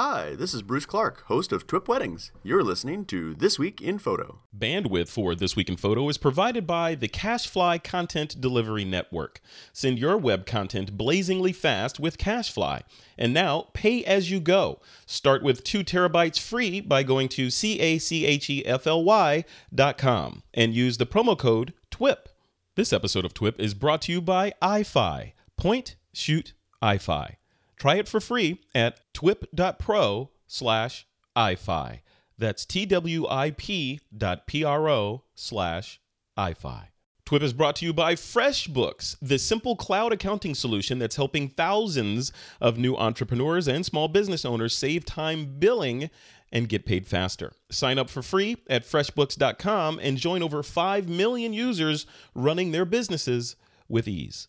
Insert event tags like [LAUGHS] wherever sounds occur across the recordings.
Hi, this is Bruce Clark, host of TWIP Weddings. You're listening to This Week in Photo. Bandwidth for This Week in Photo is provided by the CacheFly Content Delivery Network. Send your web content blazingly fast with CacheFly. And now, pay as you go. Start with 2 terabytes free by going to C-A-C-H-E-F-L-Y dot com and use the promo code TWIP. This episode of TWIP is brought to you by Eyefi. Point, shoot, Eyefi. Try it for free at twip.pro slash Eyefi. That's T-W-I-P dot P-R-O slash Eyefi. TWIP is brought to you by FreshBooks, the simple cloud accounting solution that's helping thousands of new entrepreneurs and small business owners save time billing and get paid faster. Sign up for free at freshbooks.com and join over 5 million users running their businesses with ease.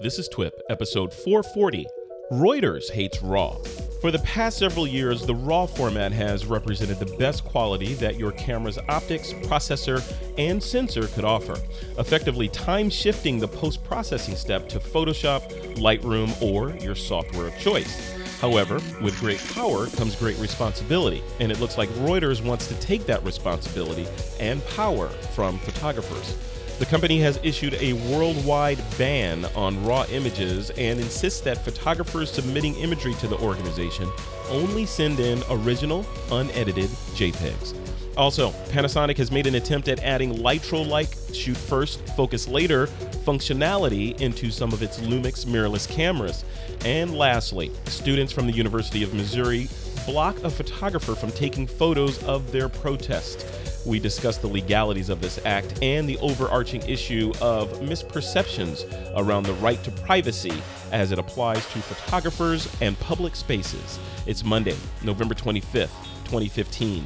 This is TWIP, episode 440. Reuters hates RAW. For the past several years, the RAW format has represented the best quality that your camera's optics, processor, and sensor could offer, effectively time shifting the post processing step to Photoshop, Lightroom, or your software of choice. However, with great power comes great responsibility, and it looks like Reuters wants to take that responsibility and power from photographers. The company has issued a worldwide ban on raw images and insists that photographers submitting imagery to the organization only send in original, unedited JPEGs. Also, Panasonic has made an attempt at adding Lytro like shoot first, focus later functionality into some of its Lumix mirrorless cameras. And lastly, students from the University of Missouri block a photographer from taking photos of their protest. We discuss the legalities of this act and the overarching issue of misperceptions around the right to privacy as it applies to photographers and public spaces. It's Monday, November 25th, 2015,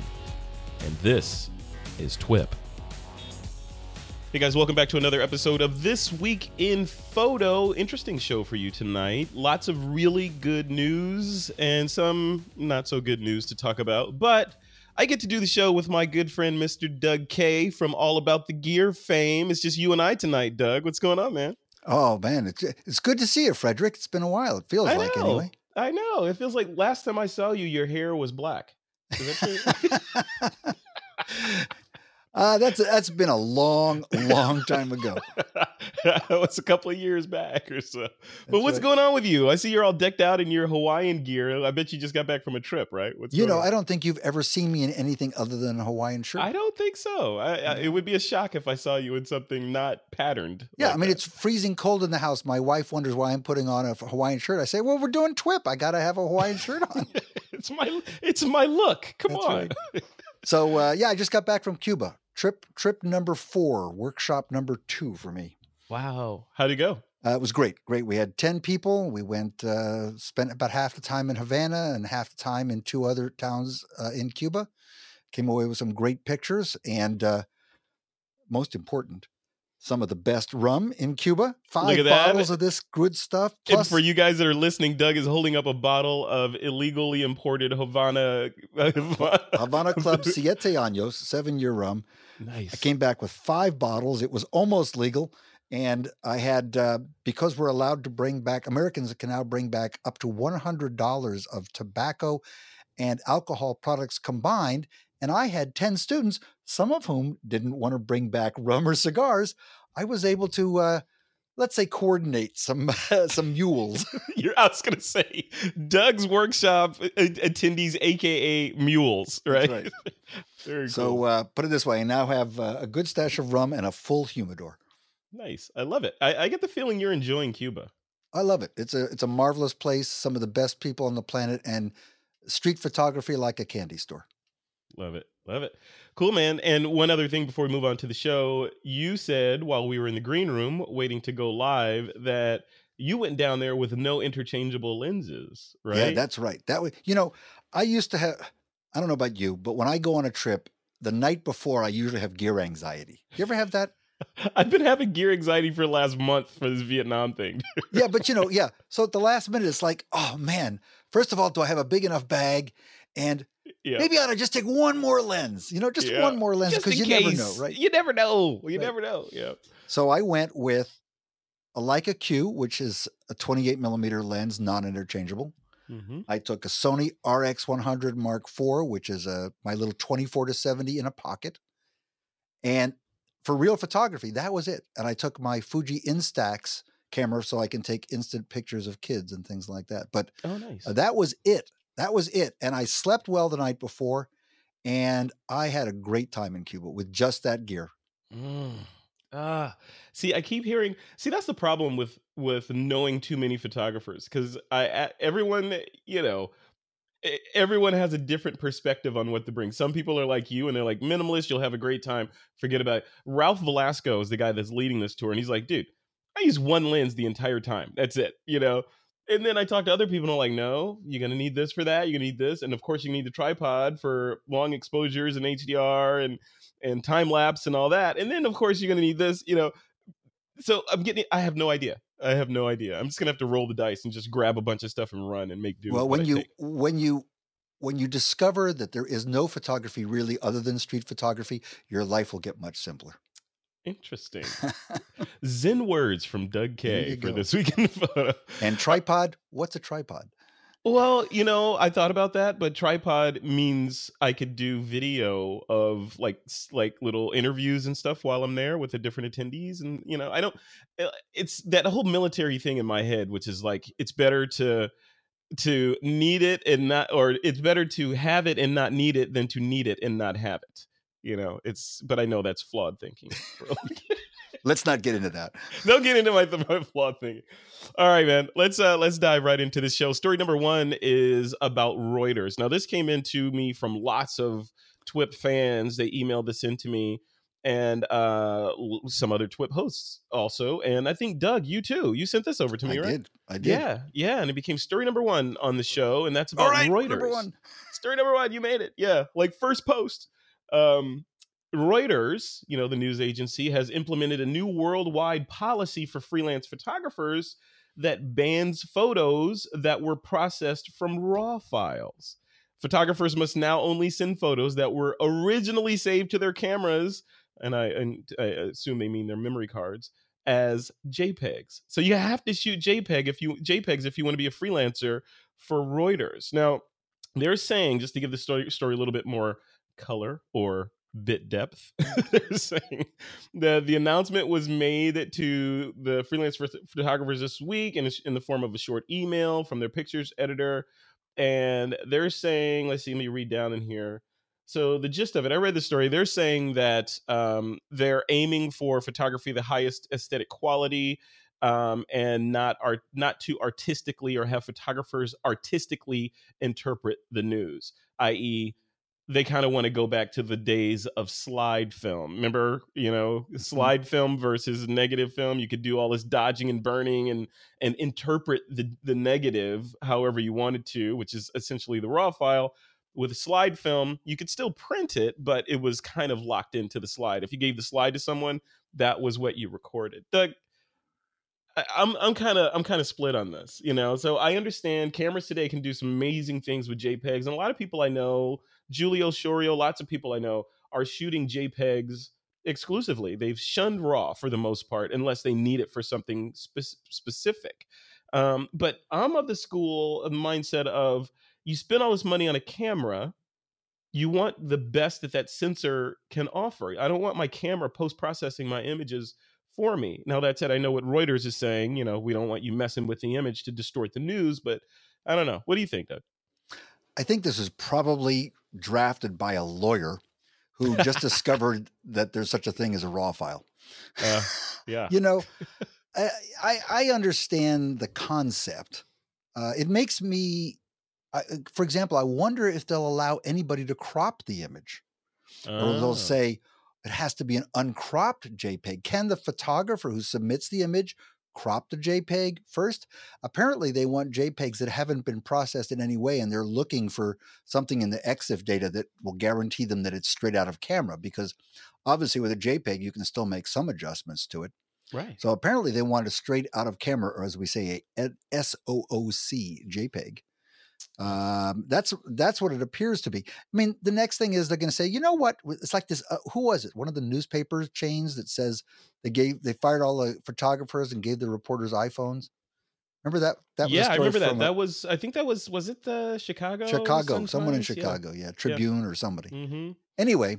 and this is TWIP. Hey guys, welcome back to another episode of This Week in Photo. Interesting show for you tonight. Lots of really good news and some not so good news to talk about, but I get to do the show with my good friend Mr. Doug Kaye from All About the Gear fame. It's just you and I tonight, Doug. What's going on, man? Oh man, it's it's good to see you, Frederick. It's been a while. It feels I like know. anyway. I know. It feels like last time I saw you, your hair was black. [LAUGHS] [LAUGHS] Is that true? uh, that's that's been a long, long time ago. [LAUGHS] It was a couple of years back or so. But That's what's right. going on with you? I see you're all decked out in your Hawaiian gear. I bet you just got back from a trip, right? What's You know, on? I don't think you've ever seen me in anything other than a Hawaiian shirt. I don't think so. I, I, it would be a shock if I saw you in something not patterned. yeah, like I mean, that. it's freezing cold in the house. My wife wonders why I'm putting on a Hawaiian shirt. I say, "Well, we're doing TWIP. I gotta have a Hawaiian shirt on." [LAUGHS] it's my it's my look. Come That's on. right. [LAUGHS] so uh, yeah, I just got back from Cuba. Trip trip number four, workshop number two for me. Wow. How'd it go? Uh, it was great. Great. We had 10 people. We went, uh, spent about half the time in Havana and half the time in two other towns uh, in Cuba. Came away with some great pictures and, uh, most important, some of the best rum in Cuba. Five bottles of this good stuff. And Plus, for you guys that are listening, Doug is holding up a bottle of illegally imported Havana. [LAUGHS] Havana Club Siete Años, seven year rum. nice. I came back with five bottles. It was almost legal. And I had, uh, because we're allowed to bring back, Americans can now bring back up to $100 of tobacco and alcohol products combined. And I had 10 students, some of whom didn't want to bring back rum or cigars. I was able to, uh, let's say, coordinate some [LAUGHS] some mules. [LAUGHS] You're, I was gonna say Doug's workshop uh, attendees, aka mules, right? right. [LAUGHS] Very so cool. uh, put it this way: I now have uh, a good stash of rum and a full humidor. nice. I love it. I, I get the feeling you're enjoying Cuba. I love it. It's a it's a marvelous place. Some of the best people on the planet, and street photography like a candy store. Love it. Love it. Cool, man. And one other thing before we move on to the show, you said while we were in the green room waiting to go live that you went down there with no interchangeable lenses, right? Yeah, that's right. That way, you know, I used to have. I don't know about you, but when I go on a trip, the night before, I usually have gear anxiety. You ever have that? [LAUGHS] I've been having gear anxiety for the last month for this Vietnam thing. yeah, but you know, [LAUGHS] yeah. So at the last minute, it's like, oh man. First of all, do I have a big enough bag? And yeah. maybe I ought to just take one more lens. You know, just Yeah. one more lens because you never know, right? You never know. You Right. never know. Yeah. So I went with a Leica Q, which is a 28 millimeter lens, non-interchangeable. Mm-hmm. I took a Sony RX100 Mark IV, which is a my little 24 to 70 in a pocket. And for real photography, that was it. And I took my Fuji Instax camera so I can take instant pictures of kids and things like that. But oh, nice. That was it. That was it. And I slept well the night before, and I had a great time in Cuba with just that gear. Mm. Ah, see, I keep hearing. See, that's the problem with with knowing too many photographers because I everyone you know everyone has a different perspective on what to bring. Some people are like you and they're like minimalist. You'll have a great time. Forget about it. Ralph Velasco is the guy that's leading this tour, and he's like, dude, I use one lens the entire time. That's it. You know. And then I talk to other people and I'm like, no, you're gonna need this for that. You're gonna need this, and of course you need the tripod for long exposures and HDR and and time lapse and all that. And then of course you're gonna need this, you know. So I'm getting I have no idea. I have no idea. I'm just gonna have to roll the dice and just grab a bunch of stuff and run and make do. Well, when you when you when you discover that there is no photography really other than street photography, your life will get much simpler. Interesting. [LAUGHS] Zen words from Doug Kaye for this [LAUGHS] Week in Photo. And tripod. What's a tripod? Well, you know, I thought about that, but tripod means I could do video of like like little interviews and stuff while I'm there with the different attendees, and you know, I don't. Uh, it's that whole military thing in my head, which is like it's better to to need it and not, or it's better to have it and not need it than to need it and not have it. You know, it's. But I know that's flawed thinking. [LAUGHS] let's not get into that. [LAUGHS] Don't get into my, my flaw thing. All right, man. Let's uh let's dive right into this show. Story number one is about Reuters. Now, this came into me from lots of TWIP fans. They emailed this into me and uh some other TWIP hosts also. And I think Doug, you too. You sent this over to me, I right? Did. I did. Yeah, yeah. And it became story number one on the show, and that's about right, Reuters. Number one. Story number one. You made it. Yeah, like first post. Um, Reuters, you know, the news agency, has implemented a new worldwide policy for freelance photographers that bans photos that were processed from raw files. Photographers must now only send photos that were originally saved to their cameras, and I, and I assume they mean their memory cards, as JPEGs. So you have to shoot JPEG if you JPEGs if you want to be a freelancer for Reuters. Now, they're saying just to give the story, story a little bit more color or bit depth. They're saying that the announcement was made to the freelance photographers this week in, in the form of a short email from their pictures editor. And they're saying, let's see, let me read down in here. So the gist of it, I read the story. They're saying that um, they're aiming for photography the highest aesthetic quality, um, and not art, not to artistically or have photographers artistically interpret the news, i.e., they kind of want to go back to the days of slide film. Remember, you know, mm-hmm. slide film versus negative film. You could do all this dodging and burning and and interpret the the negative however you wanted to, which is essentially the raw file. With slide film, you could still print it, but it was kind of locked into the slide. If you gave the slide to someone, that was what you recorded. Doug, I'm I'm kind of I'm kind of split on this, you know. So I understand cameras today can do some amazing things with JPEGs, and a lot of people I know, Julio Shorio, lots of people I know are shooting JPEGs exclusively. They've shunned RAW for the most part, unless they need it for something spe- specific. Um, but I'm of the school of mindset of you spend all this money on a camera, you want the best that that sensor can offer. I don't want my camera post processing my images for me. Now that said, I know what Reuters is saying. You know, we don't want you messing with the image to distort the news, but I don't know. What do you think, Doug? I think this is probably drafted by a lawyer who just discovered that there's such a thing as a raw file. Uh, [LAUGHS] yeah. you know, [LAUGHS] I, I understand the concept. Uh, it makes me, I, for example, I wonder if they'll allow anybody to crop the image, or they'll oh. say, it has to be an uncropped JPEG. Can the photographer who submits the image crop the JPEG first? Apparently, they want JPEGs that haven't been processed in any way, and they're looking for something in the EXIF data that will guarantee them that it's straight out of camera. Because obviously, with a JPEG, you can still make some adjustments to it. Right. So apparently, they want a straight out of camera, or as we say, a SOOC JPEG. Um, that's that's what it appears to be. I mean, the next thing is they're going to say, you know what? It's like this. Uh, who was it? One of the newspaper chains that says they gave they fired all the photographers and gave the reporters iPhones. Remember that? That was yeah, I remember that. a- That was I think that was was it the Chicago Chicago, someone in Chicago, yeah, Tribune or somebody. Yeah. hmm Anyway,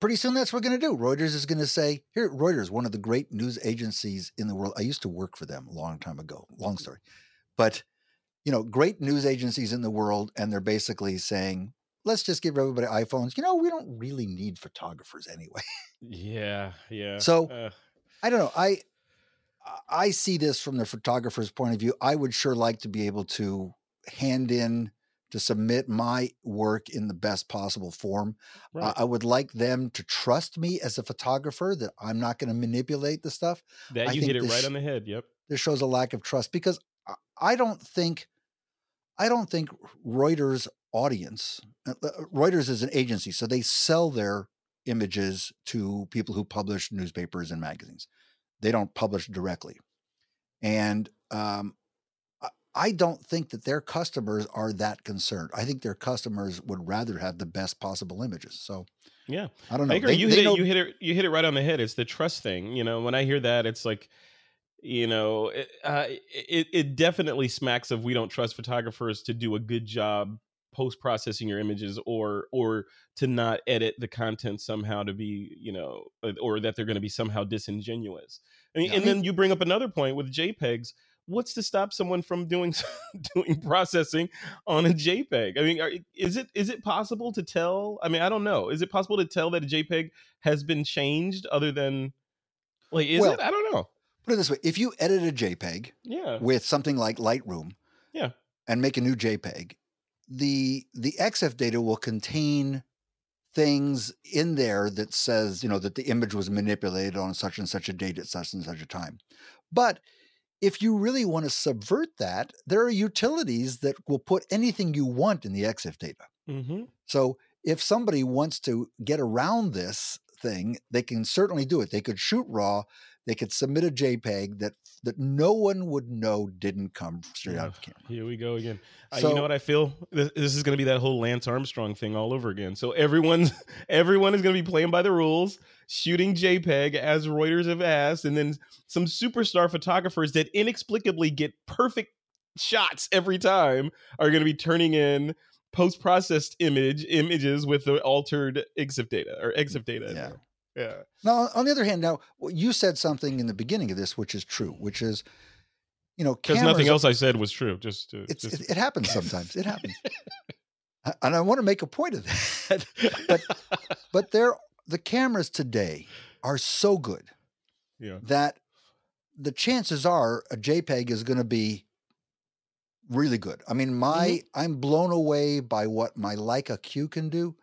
pretty soon that's what we're going to do. Reuters is going to say, here, Reuters, one of the great news agencies in the world. I used to work for them a long time ago. Long story. But, you know, great news agencies in the world. And they're basically saying, let's just give everybody iPhones. You know, we don't really need photographers anyway. Yeah, yeah. So, Uh, I don't know. I I see this from the photographer's point of view. I would sure like to be able to hand in to submit my work in the best possible form. I- right. I would like them to trust me as a photographer that I'm not going to manipulate the stuff. that I you hit it right sh- on the head. Yep. This shows a lack of trust because I- don't think I don't think Reuters audience uh, uh, Reuters is an agency, so they sell their images to people who publish newspapers and magazines. They don't publish directly, and um, I- I don't think that their customers are that concerned. I think their customers would rather have the best possible images. So Yeah. I don't know. I agree. They- you they hit know- it. You hit it. You hit it right on the head. It's the trust thing. You know, when I hear that, it's like, you know, it, uh, it it definitely smacks of we don't trust photographers to do a good job post processing your images or or to not edit the content somehow to be you know or that they're going to be somehow disingenuous. I mean, Yeah, and then you bring up another point with JPEGs. What's to stop someone from doing [LAUGHS] doing processing on a JPEG? I mean, are, is it is it possible to tell? I mean, I don't know. Is it possible to tell that a JPEG has been changed other than like is Well- it? I don't know. Put it this way: if you edit a JPEG Yeah. with something like Lightroom, Yeah. and make a new JPEG, the the EXIF data will contain things in there that says you know that the image was manipulated on such and such a date at such and such a time. But if you really want to subvert that, there are utilities that will put anything you want in the EXIF data. Mm-hmm. So if somebody wants to get around this thing, they can certainly do it. They could shoot raw. They could submit a JPEG that that no one would know didn't come straight out of the camera. Here we go again. Uh, you know what I feel? This, this is going to be that whole Lance Armstrong thing all over again. So everyone's [LAUGHS] everyone is going to be playing by the rules, shooting JPEG as Reuters have asked, and then some superstar photographers that inexplicably get perfect shots every time are going to be turning in post-processed image images with the altered EXIF data or EXIF data. Yeah. Yeah. Now, on the other hand, now you said something in the beginning of this, which is true, which is, you know, Because nothing else I said was true. Just, to, just it, it happens sometimes. It happens, [LAUGHS] and I want to make a point of that. [LAUGHS] but but there, the cameras today are so good yeah. that the chances are a JPEG is going to be really good. I mean, my I'm blown away by what my Leica Q can do.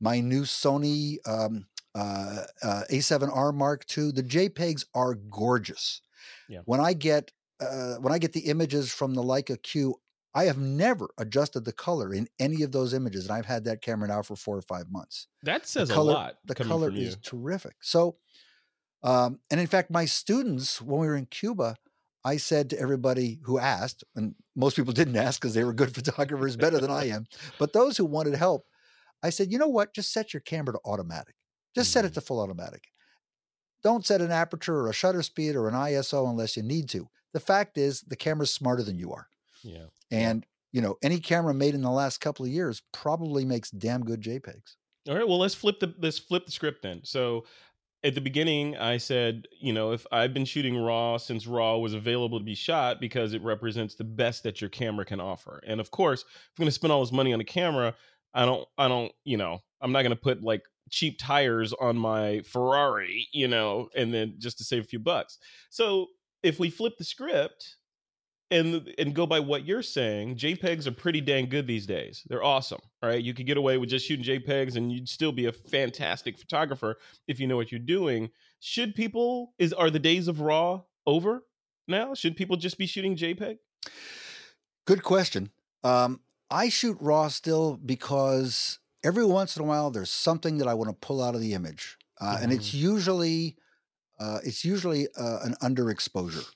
My new Sony um, uh, uh, A7R Mark II. The JPEGs are gorgeous. Yeah. When I get uh, when I get the images from the Leica Q, I have never adjusted the color in any of those images, and I've had that camera now for four or five months That says color- a lot. the color is terrific. So, um, and in fact, my students, when we were in Cuba, I said to everybody who asked, and most people [LAUGHS] didn't ask because they were good [LAUGHS] photographers, better than I am, but those who wanted help, I said, you know what? Just set your camera to automatic. Just set it to full automatic. Don't set an aperture or a shutter speed or an ISO unless you need to. The fact is, the camera's smarter than you are. Yeah. And, you know, any camera made in the last couple of years probably makes damn good JPEGs. All right. Well, let's flip the let's flip the script then. So, at the beginning, I said, you know, if I've been shooting RAW since RAW was available to be shot because it represents the best that your camera can offer. And of course, if I'm going to spend all this money on a camera, I don't, I don't, you know, I'm not going to put like cheap tires on my Ferrari, you know, and then just to save a few bucks. So if we flip the script and and go by what you're saying, JPEGs are pretty dang good these days. They're awesome. right? you could get away with just shooting JPEGs, and you'd still be a fantastic photographer if you know what you're doing. Should people is are the days of RAW over now? Should people just be shooting JPEG? Good question. Um, I shoot raw still because every once in a while there's something that I want to pull out of the image, uh, and it's usually uh, it's usually uh, an underexposure.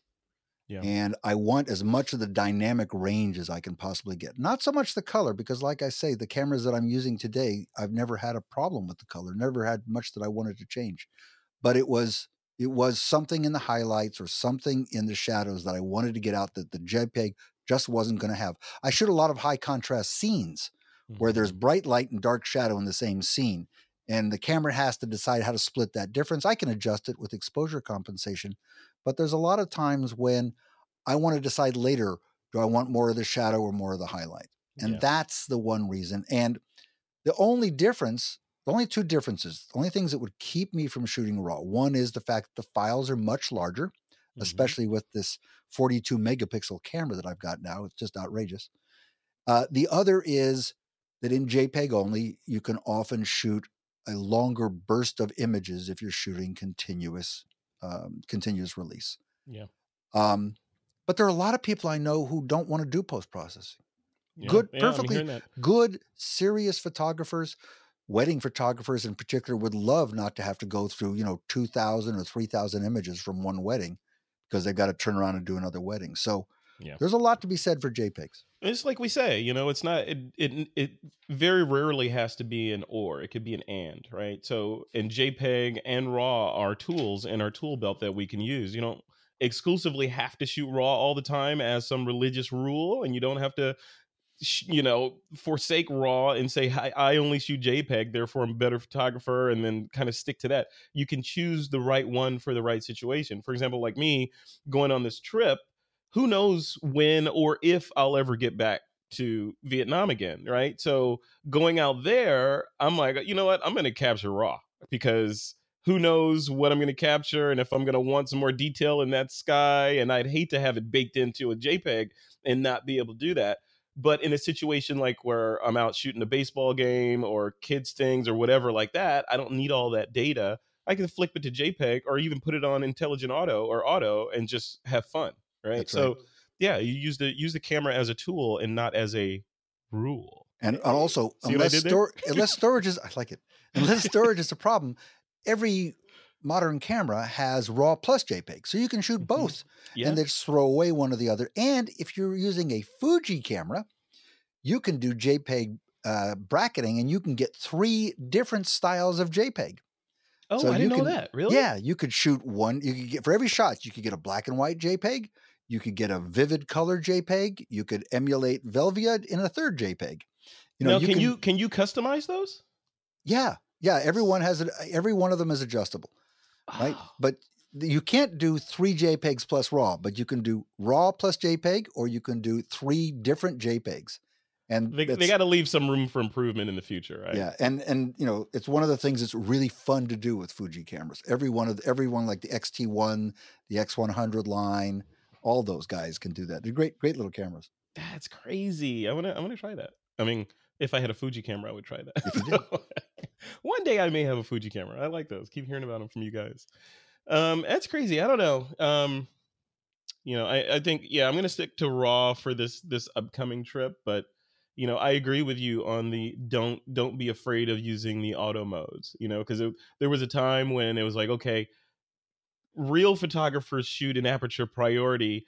Yeah. And I want as much of the dynamic range as I can possibly get. Not so much the color, because like I say, the cameras that I'm using today, I've never had a problem with the color, never had much that I wanted to change. But it was It was something in the highlights or something in the shadows that I wanted to get out that the JPEG just wasn't going to have. I shoot a lot of high contrast scenes where there's bright light and dark shadow in the same scene. And the camera has to decide how to split that difference. I can adjust it with exposure compensation, but there's a lot of times when I want to decide later do I want more of the shadow or more of the highlight? And Yeah. that's the one reason. And the only difference, the only two differences, the only things that would keep me from shooting raw one is the fact that the files are much larger, Mhm. especially with this 42 megapixel camera that I've got now. It's just outrageous. Uh, the other is that in JPEG only, you can often shoot a longer burst of images if you're shooting continuous, um, continuous release. Yeah. Um, but there are a lot of people I know who don't want to do post processing. Yeah, good, yeah, perfectly good, serious photographers, wedding photographers in particular, would love not to have to go through, you know, 2,000 or 3,000 images from one wedding because they've got to turn around and do another wedding. So Yeah. there's a lot to be said for JPEGs. It's like we say, you know, it's not it it it very rarely has to be an or. It could be an and, right? So and JPEG and RAW are tools in our tool belt that we can use. You don't exclusively have to shoot RAW all the time as some religious rule, and you don't have to sh- you know forsake raw and say I, I only shoot jpeg therefore i'm a better photographer and then kind of stick to that you can choose the right one for the right situation for example like me going on this trip who knows when or if i'll ever get back to vietnam again right? So going out there i'm like you know what? I'm going to capture raw because who knows what i'm going to capture and if i'm going to want some more detail in that sky and i'd hate to have it baked into a jpeg and not be able to do that. But in a situation like where I'm out shooting a baseball game or kids things or whatever like that, I don't need all that data. I can flip it to JPEG or even put it on intelligent auto or auto and just have fun, right? That's so right. yeah, you use the use the camera as a tool and not as a rule. And also, See unless, stor- unless storage is, I like it, unless storage is a problem, every modern camera has RAW plus JPEG. So you can shoot Mhm. both Yeah. and then just throw away one or the other. And if you're using a Fuji camera, you can do JPEG uh, bracketing and you can get three different styles of JPEG. oh, so I didn't know that. Really? Yeah, you could shoot one. You could get for every shot, you could get a black and white JPEG. You could get a vivid color JPEG. You could emulate Velvia in a third JPEG. You know, now, can, you can you customize those? Yeah, yeah. Everyone has it. Every one of them is adjustable, right? Oh, But you can't do three JPEGs plus RAW, but you can do RAW plus JPEG, or you can do three different JPEGs. And they, they got to leave some room for improvement in the future, right? yeah, and and you know, it's one of the things that's really fun to do with Fuji cameras. Every one of every one like the XT1, the X100 line, all those guys can do that. They're great, great little cameras. That's crazy. I wanna I wanna try that. I mean, if I had a Fuji camera, I would try that. If you did. [LAUGHS] One day I may have a Fuji camera. I like those. Keep hearing about them from you guys. Um, that's crazy. I don't know. Um, you know, I, I think yeah, I'm gonna stick to raw for this this upcoming trip, but you know, I agree with you on the don't don't be afraid of using the auto modes. You know, because there was a time when it was like, okay, real photographers shoot in aperture priority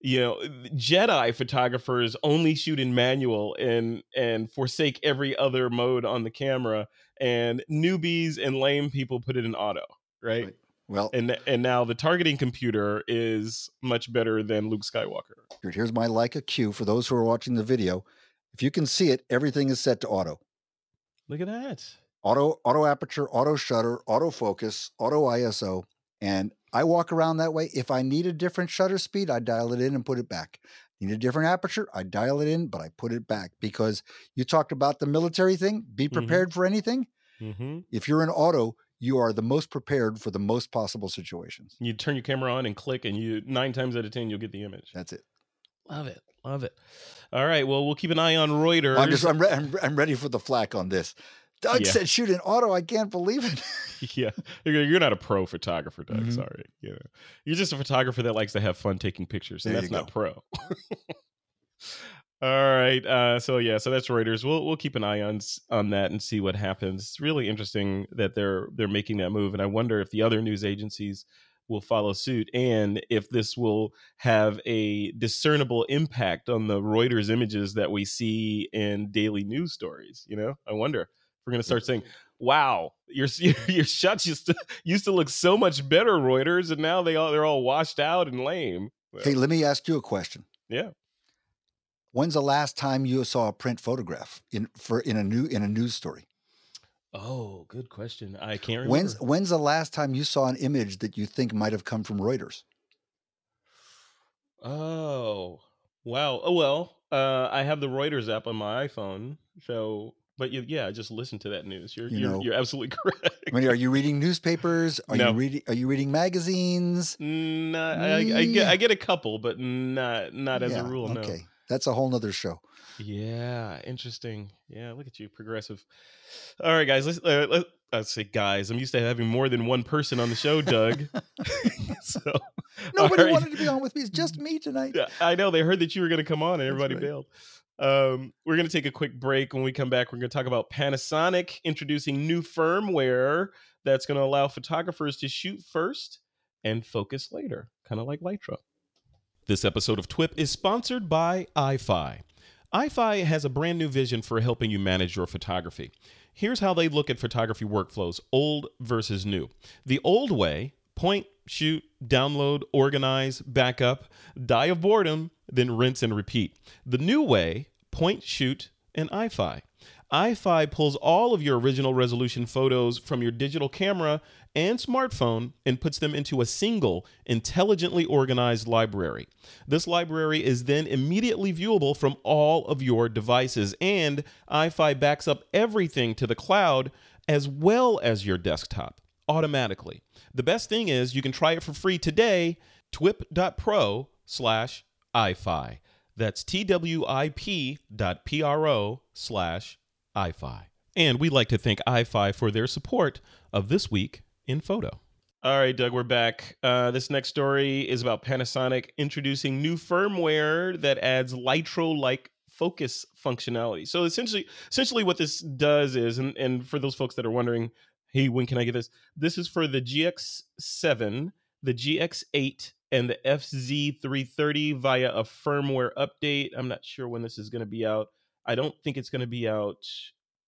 you know jedi photographers only shoot in manual and and forsake every other mode on the camera and newbies and lame people put it in auto right, Right. Well, and and now the targeting computer is much better than luke skywalker here's my Leica Q for those who are watching the video. If you can see it, everything is set to auto. look at that auto auto aperture, auto shutter, auto focus, auto ISO, and I walk around that way. If I need a different shutter speed, I dial it in and put it back. Need a different aperture, I dial it in, but I put it back because you talked about the military thing. Be Mhm. prepared for anything. hmm If you're in auto, you are the most prepared for the most possible situations. you turn your camera on and click and you nine times out of ten you'll get the image That's it. love it love it all right well we'll keep an eye on reuters I'm just I'm, re- I'm, I'm ready for the flack on this. Doug Yeah. said shoot in auto. I can't believe it. [LAUGHS] yeah, you're, not a pro photographer, Doug. Mhm. Sorry, yeah, you're just a photographer that likes to have fun taking pictures, and There that's not pro. [LAUGHS] All right, uh, so yeah, so that's Reuters. We'll we'll keep an eye on on that and see what happens. It's really interesting that they're they're making that move, and I wonder if the other news agencies will follow suit and if this will have a discernible impact on the Reuters images that we see in daily news stories. You know, I wonder We're gonna start saying, "Wow, [LAUGHS] your your shots used to used to look so much better, Reuters, and now they all they're all washed out and lame." Well, Hey, let me ask you a question. yeah. When's the last time you saw a print photograph in for in a new in a news story? Oh, good question. I can't remember. When's when's the last time you saw an image that you think might have come from Reuters? Oh, wow. Oh well, uh, I have the Reuters app on my iPhone, so. But you, yeah, just listen to that news. You're You you're, you're absolutely [LAUGHS] correct. I mean, are you reading newspapers? Are No. you reading are you reading magazines? Nah, I, I get I get a couple, but not not as Yeah, a rule. No. Okay. That's a whole nother show. Yeah, interesting. Yeah, look at you, progressive. All right, guys. Let's uh, let, let's say guys. I'm used to having more than one person on the show, Doug. [LAUGHS] [LAUGHS] so Nobody right. wanted to be on with me. It's just me tonight. Yeah, I know they heard that you were going to come on, and everybody right. bailed. Um, we're going to take a quick break. When we come back, we're going to talk about Panasonic introducing new firmware that's going to allow photographers to shoot first and focus later, kind of like Lytro. This episode of TWIP is sponsored by Eyefi. Eyefi has a brand new vision for helping you manage your photography. Here's how they look at photography workflows old versus new. The old way point, shoot, download, organize, backup, die of boredom, then rinse and repeat. The new way point, shoot, and Eyefi. Eyefi pulls all of your original resolution photos from your digital camera and smartphone and puts them into a single, intelligently organized library. This library is then immediately viewable from all of your devices, and Eyefi backs up everything to the cloud as well as your desktop automatically. The best thing is you can try it for free today, twip.pro slash Eyefi. That's T-W-I-P dot P-R-O slash Eyefi. And we'd like to thank Eyefi for their support of This Week in Photo. All right, Doug, we're back. Uh, this next story is about Panasonic introducing new firmware that adds Lytro-like focus functionality. So essentially, essentially what this does is, and, and for those folks that are wondering, hey, when can I get this? This is for the GX7, the GX8, and the FZ330 via a firmware update. I'm not sure when this is going to be out. I don't think it's going to be out.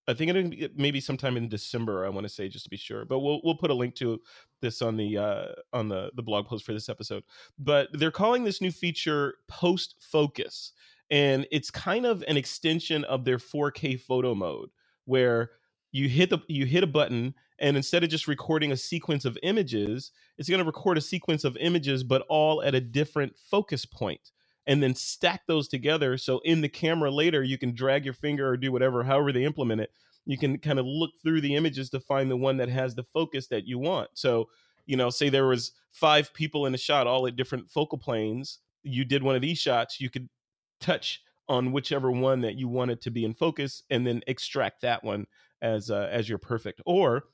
I think it'll be maybe sometime in December. I want to say just to be sure, but we'll we'll put a link to this on the uh, on the the blog post for this episode. But they're calling this new feature post focus, and it's kind of an extension of their 4K photo mode, where you hit the you hit a button, and instead of just recording a sequence of images, it's going to record a sequence of images, but all at a different focus point and then stack those together. So in the camera later, you can drag your finger or do whatever, however they implement it. You can kind of look through the images to find the one that has the focus that you want. So, you know, say there was five people in a shot, all at different focal planes. You did one of these shots, you could touch on whichever one that you wanted to be in focus, and then extract that one as uh, as your perfect. Or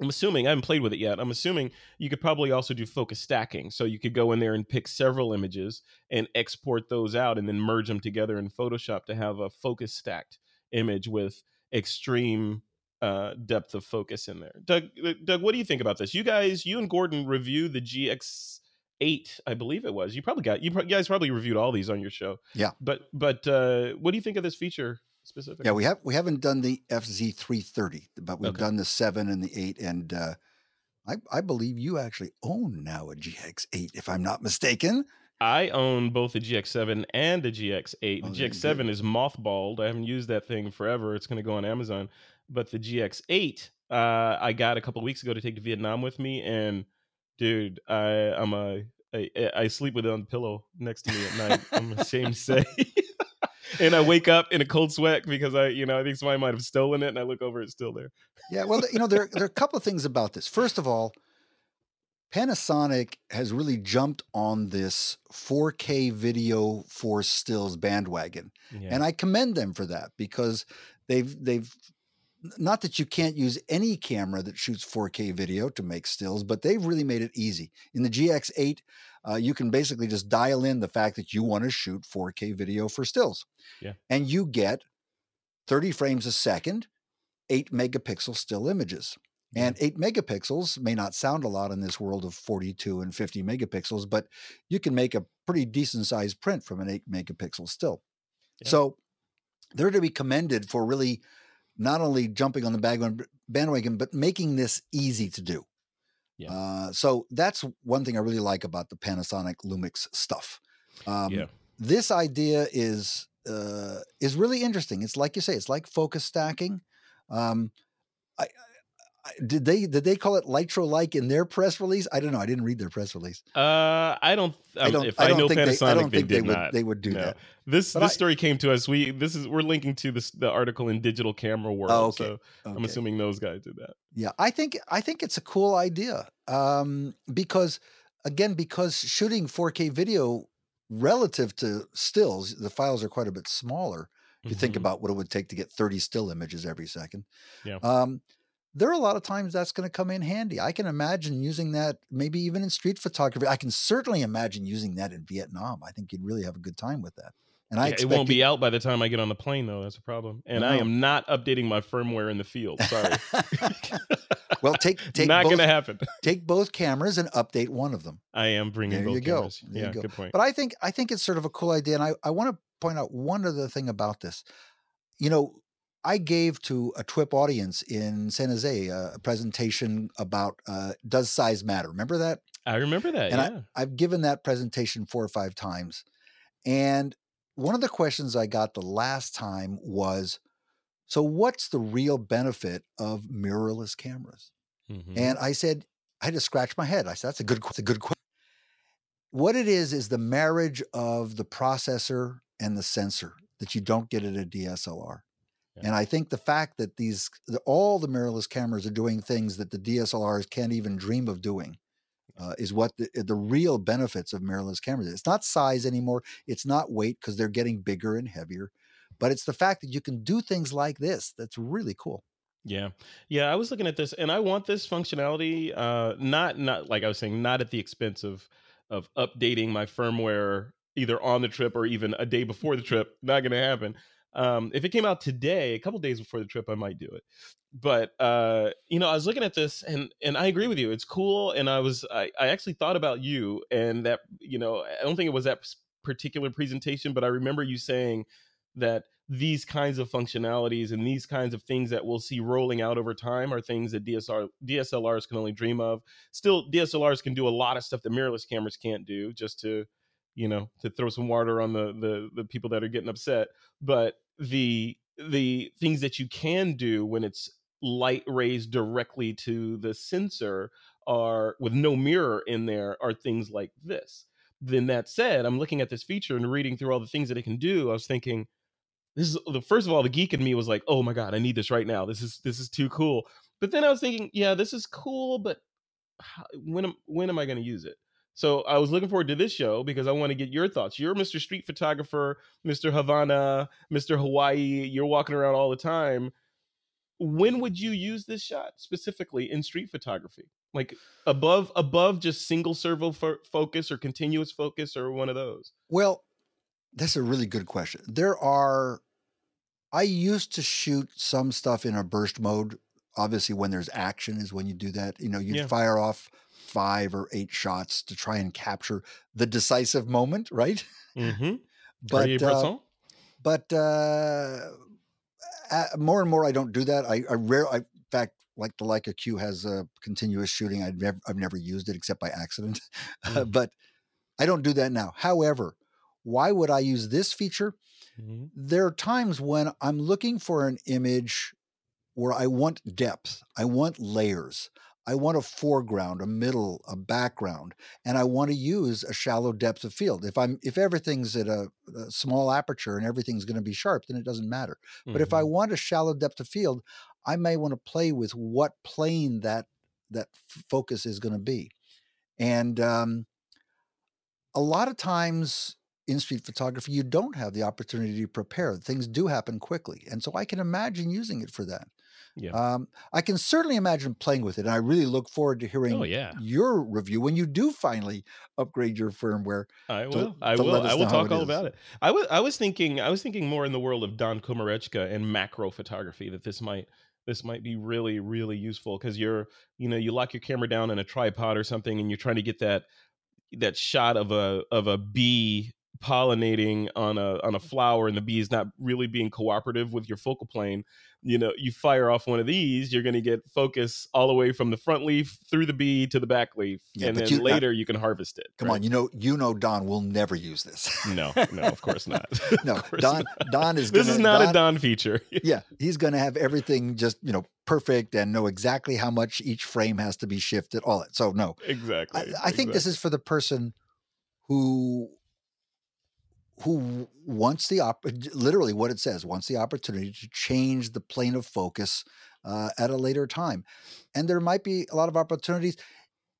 I'm assuming I haven't played with it yet. I'm assuming you could probably also do focus stacking. So you could go in there and pick several images and export those out and then merge them together in Photoshop to have a focus stacked image with extreme uh, depth of focus in there. Doug, uh, Doug, what do you think about this? You guys, you and Gordon reviewed the GX8, I believe it was. You probably got you pro- guys probably reviewed all these on your show. Yeah. But but uh, what do you think of this feature specifically? Yeah, we have we haven't done the FZ330, but we've Okay. done the seven and the eight, and uh, I I believe you actually own now a GX8, if I'm not mistaken. I own both the GX7 and the GX8. Oh, the you GX7 is mothballed. I haven't used that thing forever. It's going to go on Amazon. But the GX8, uh, I got a couple of weeks ago to take to Vietnam with me, and dude, I I'm a I, I sleep with it on the pillow next to me at night. I'm ashamed to say. And I wake up in a cold sweat because I, you know, I think somebody might have stolen it, and I look over, it's still there. Yeah, well, you know, there there are a couple of things about this. First of all, Panasonic has really jumped on this 4K video for stills bandwagon. Yeah. and I commend them for that because they've they've not that you can't use any camera that shoots 4K video to make stills, but they've really made it easy. In the GX8, uh, you can basically just dial in the fact that you want to shoot 4K video for stills, Yeah. and you get 30 frames a second, eight megapixel still images. And eight megapixels may not sound a lot in this world of 42 and 50 megapixels, but you can make a pretty decent sized print from an eight megapixel still. Yeah. So they're to be commended for really not only jumping on the bandwagon, bandwagon but making this easy to do. Yeah. Uh, so that's one thing I really like about the Panasonic Lumix stuff. Um, Yeah. This idea is uh, is really interesting. It's like you say, it's like focus stacking. Um, I, I, did they did they call it Lytro like in their press release? I don't know. I didn't read their press release. Uh, I don't. I Um, don't. if I I, don't know think Panasonic, they. I don't they think they would. not. They would do No. that. This But this I- story came to us. We this is we're linking to this the article in Digital Camera World. Oh, okay. So I'm assuming those guys did that. Yeah, I think I think it's a cool idea um, because again, because shooting 4K video relative to stills, the files are quite a bit smaller. If you think Mhm. about what it would take to get 30 still images every second, Yeah. um, there are a lot of times that's going to come in handy. I can imagine using that maybe even in street photography. I can certainly imagine using that in Vietnam. I think you'd really have a good time with that. And I Yeah, it won't be out by the time I get on the plane, though. That's a problem. And I am not updating my firmware in the field. Sorry, [LAUGHS] well, take [LAUGHS] take not both, going to happen. take both cameras and update one of them. I am bringing There both you go. cameras. There you yeah, go. good point. But I think I think it's sort of a cool idea, and I, I want to point out one other thing about this. You know, I gave to a TWIP audience in San Jose a presentation about uh, does size matter? Remember that? I remember that. And yeah. I've given that presentation four or five times, and one of the questions I got the last time was, "So what's the real benefit of mirrorless cameras?" Mhm. And I said, I had to scratch my head. I said, that's a good, that's a good question. What it is is the marriage of the processor and the sensor that you don't get at a DSLR. Yeah. And I think the fact that these the, all the mirrorless cameras are doing things that the DSLRs can't even dream of doing uh, is what the, the real benefits of mirrorless cameras. is. It's not size anymore. It's not weight because they're getting bigger and heavier, but it's the fact that you can do things like this that's really cool. Yeah. Yeah, I was looking at this and I want this functionality uh not not like I was saying not at the expense of of updating my firmware either on the trip or even a day before the trip. Not going to happen. Um if it came out today, a couple days before the trip I might do it. But uh you know, I was looking at this and and I agree with you. It's cool and I was I I actually thought about you and that you know, I don't think it was that particular presentation, but I remember you saying that these kinds of functionalities and these kinds of things that we'll see rolling out over time are things that DSR DSLRs can only dream of. Still, DSLRs can do a lot of stuff that mirrorless cameras can't do. Just to, you know, to throw some water on the the the people that are getting upset. But the the things that you can do when it's light rays directly to the sensor are with no mirror in there are things like this. Then that said, I'm looking at this feature and reading through all the things that it can do. I was thinking, this is the first of all the geek in me was like oh my god i need this right now this is this is too cool but then i was thinking yeah this is cool but how, when am when am i going to use it so i was looking forward to this show because i want to get your thoughts you're mr street photographer mr havana mr hawaii you're walking around all the time when would you use this shot specifically in street photography like above above just single servo fo- focus or continuous focus or one of those Well, that's a really good question. There are, I used to shoot some stuff in a burst mode. Obviously, when there's action is when you do that. You know, you Yeah. fire off five or eight shots to try and capture the decisive moment, right? mm-hmm [LAUGHS] But uh, but uh, uh, more and more, I don't do that. I, I rare, I, in fact, like the Leica Q has a continuous shooting. I've never, I've never used it except by accident, [LAUGHS] Mm. but I don't do that now. However, why would I use this feature? Mhm. There are times when I'm looking for an image where I want depth, I want layers, I want a foreground, a middle, a background, and I want to use a shallow depth of field. If I'm if everything's at a, a small aperture and everything's going to be sharp, then it doesn't matter. But if I Mhm. want a shallow depth of field, I may want to play with what plane that that focus is going to be. And um, a lot of times in street photography, you don't have the opportunity to prepare. Things do happen quickly, and so I can imagine using it for that. Yeah. Um, I can certainly imagine playing with it, and I really look forward to hearing Oh yeah, your review when you do finally upgrade your firmware. I to- will. I to will. I will talk all is. about it. I was. I was thinking. I was thinking more in the world of Don Komarechka and macro photography. That this might. This might be really, really useful because you're, you know, you lock your camera down in a tripod or something, and you're trying to get that that shot of a of a bee pollinating on a on a flower and the bee is not really being cooperative with your focal plane you know you fire off one of these you're going to get focus all the way from the front leaf through the bee to the back leaf Yeah, and then you- later you can harvest it Come right? on, you know, you know, Don will never use this. no [LAUGHS] no of course not [LAUGHS] no, [LAUGHS] course Don. not. Don is. this gonna, is not Don, a don feature Yeah, he's going to have everything just you know perfect and know exactly how much each frame has to be shifted. All that. So no, exactly I, I think this is for the person who who wants the op- literally what it says wants the opportunity to change the plane of focus uh, at a later time and there might be a lot of opportunities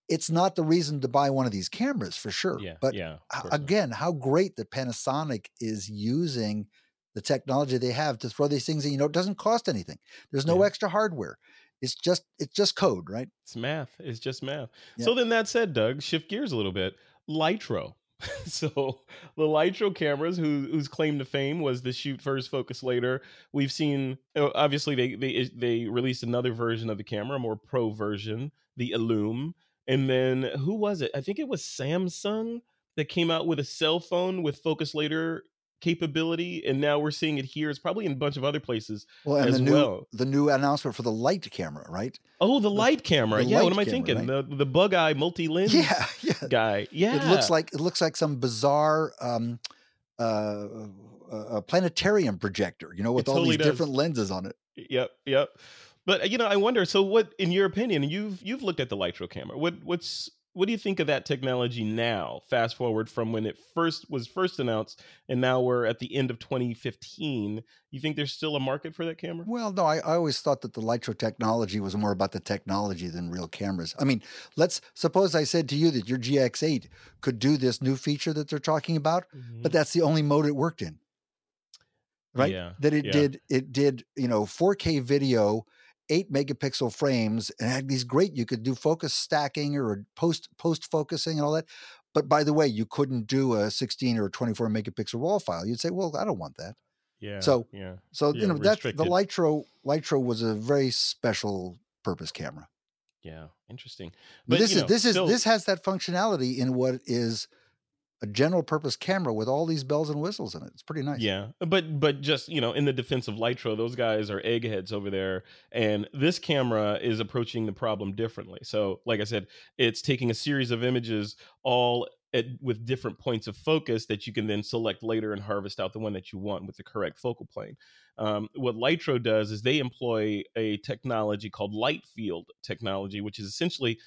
it's not the reason to buy one of these cameras for sure yeah but yeah of h- course not. again how great that panasonic is using the technology they have to throw these things in you know it doesn't cost anything there's no Yeah. extra hardware it's just it's just code right It's math. It's just math. So then that said, Doug, shift gears a little bit. Lytro. [LAUGHS] so the Lytro cameras, who, whose claim to fame was the shoot first, focus later. We've seen uh, obviously they they they released another version of the camera, a more pro version, the Illum. And then who was it? I think it was Samsung that came out with a cell phone with focus later capability, and now we're seeing it here. It's probably in a bunch of other places. well and as the new well. the new announcement for the light camera right Oh, the light camera. the yeah, what light am I camera, thinking? The the bug eye multi lens yeah [LAUGHS] yeah guy. Yeah, It looks like it looks like some bizarre um, uh, uh, planetarium projector, you know, with all totally these does. different lenses on it. Yep, yep. But you know, I wonder. So, what, in your opinion, you've you've looked at the Lytro camera. What what's what do you think of that technology now? Fast forward from when it first was first announced, and now we're at the end of 2015. You think there's still a market for that camera? Well, no, I, I always thought that the Lytro technology was more about the technology than real cameras. I mean, let's suppose I said to you that your GX8 could do this new feature that they're talking about, but mm-hmm. that's the only mode it worked in. Right? Yeah, That it yeah. did it did, you know, 4K video, 8 megapixel frames and had these great you could do focus stacking or post post focusing and all that. But by the way, you couldn't do a 16 or a 24 megapixel raw file. You'd say, "Well, I don't want that." yeah. so- yeah, So, Yeah, you know, that the restricted. Lytro Lytro was a very special purpose camera. yeah. Interesting. But, this is know, this is still- this has that functionality in what is a general purpose camera with all these bells and whistles in it. It's pretty nice. Yeah, but but just you know, in the defense of Lytro, those guys are eggheads over there, and this camera is approaching the problem differently. So, like I said, it's taking a series of images all at, with different points of focus that you can then select later and harvest out the one that you want with the correct focal plane. Um, what Lytro does is they employ a technology called light field technology, which is essentially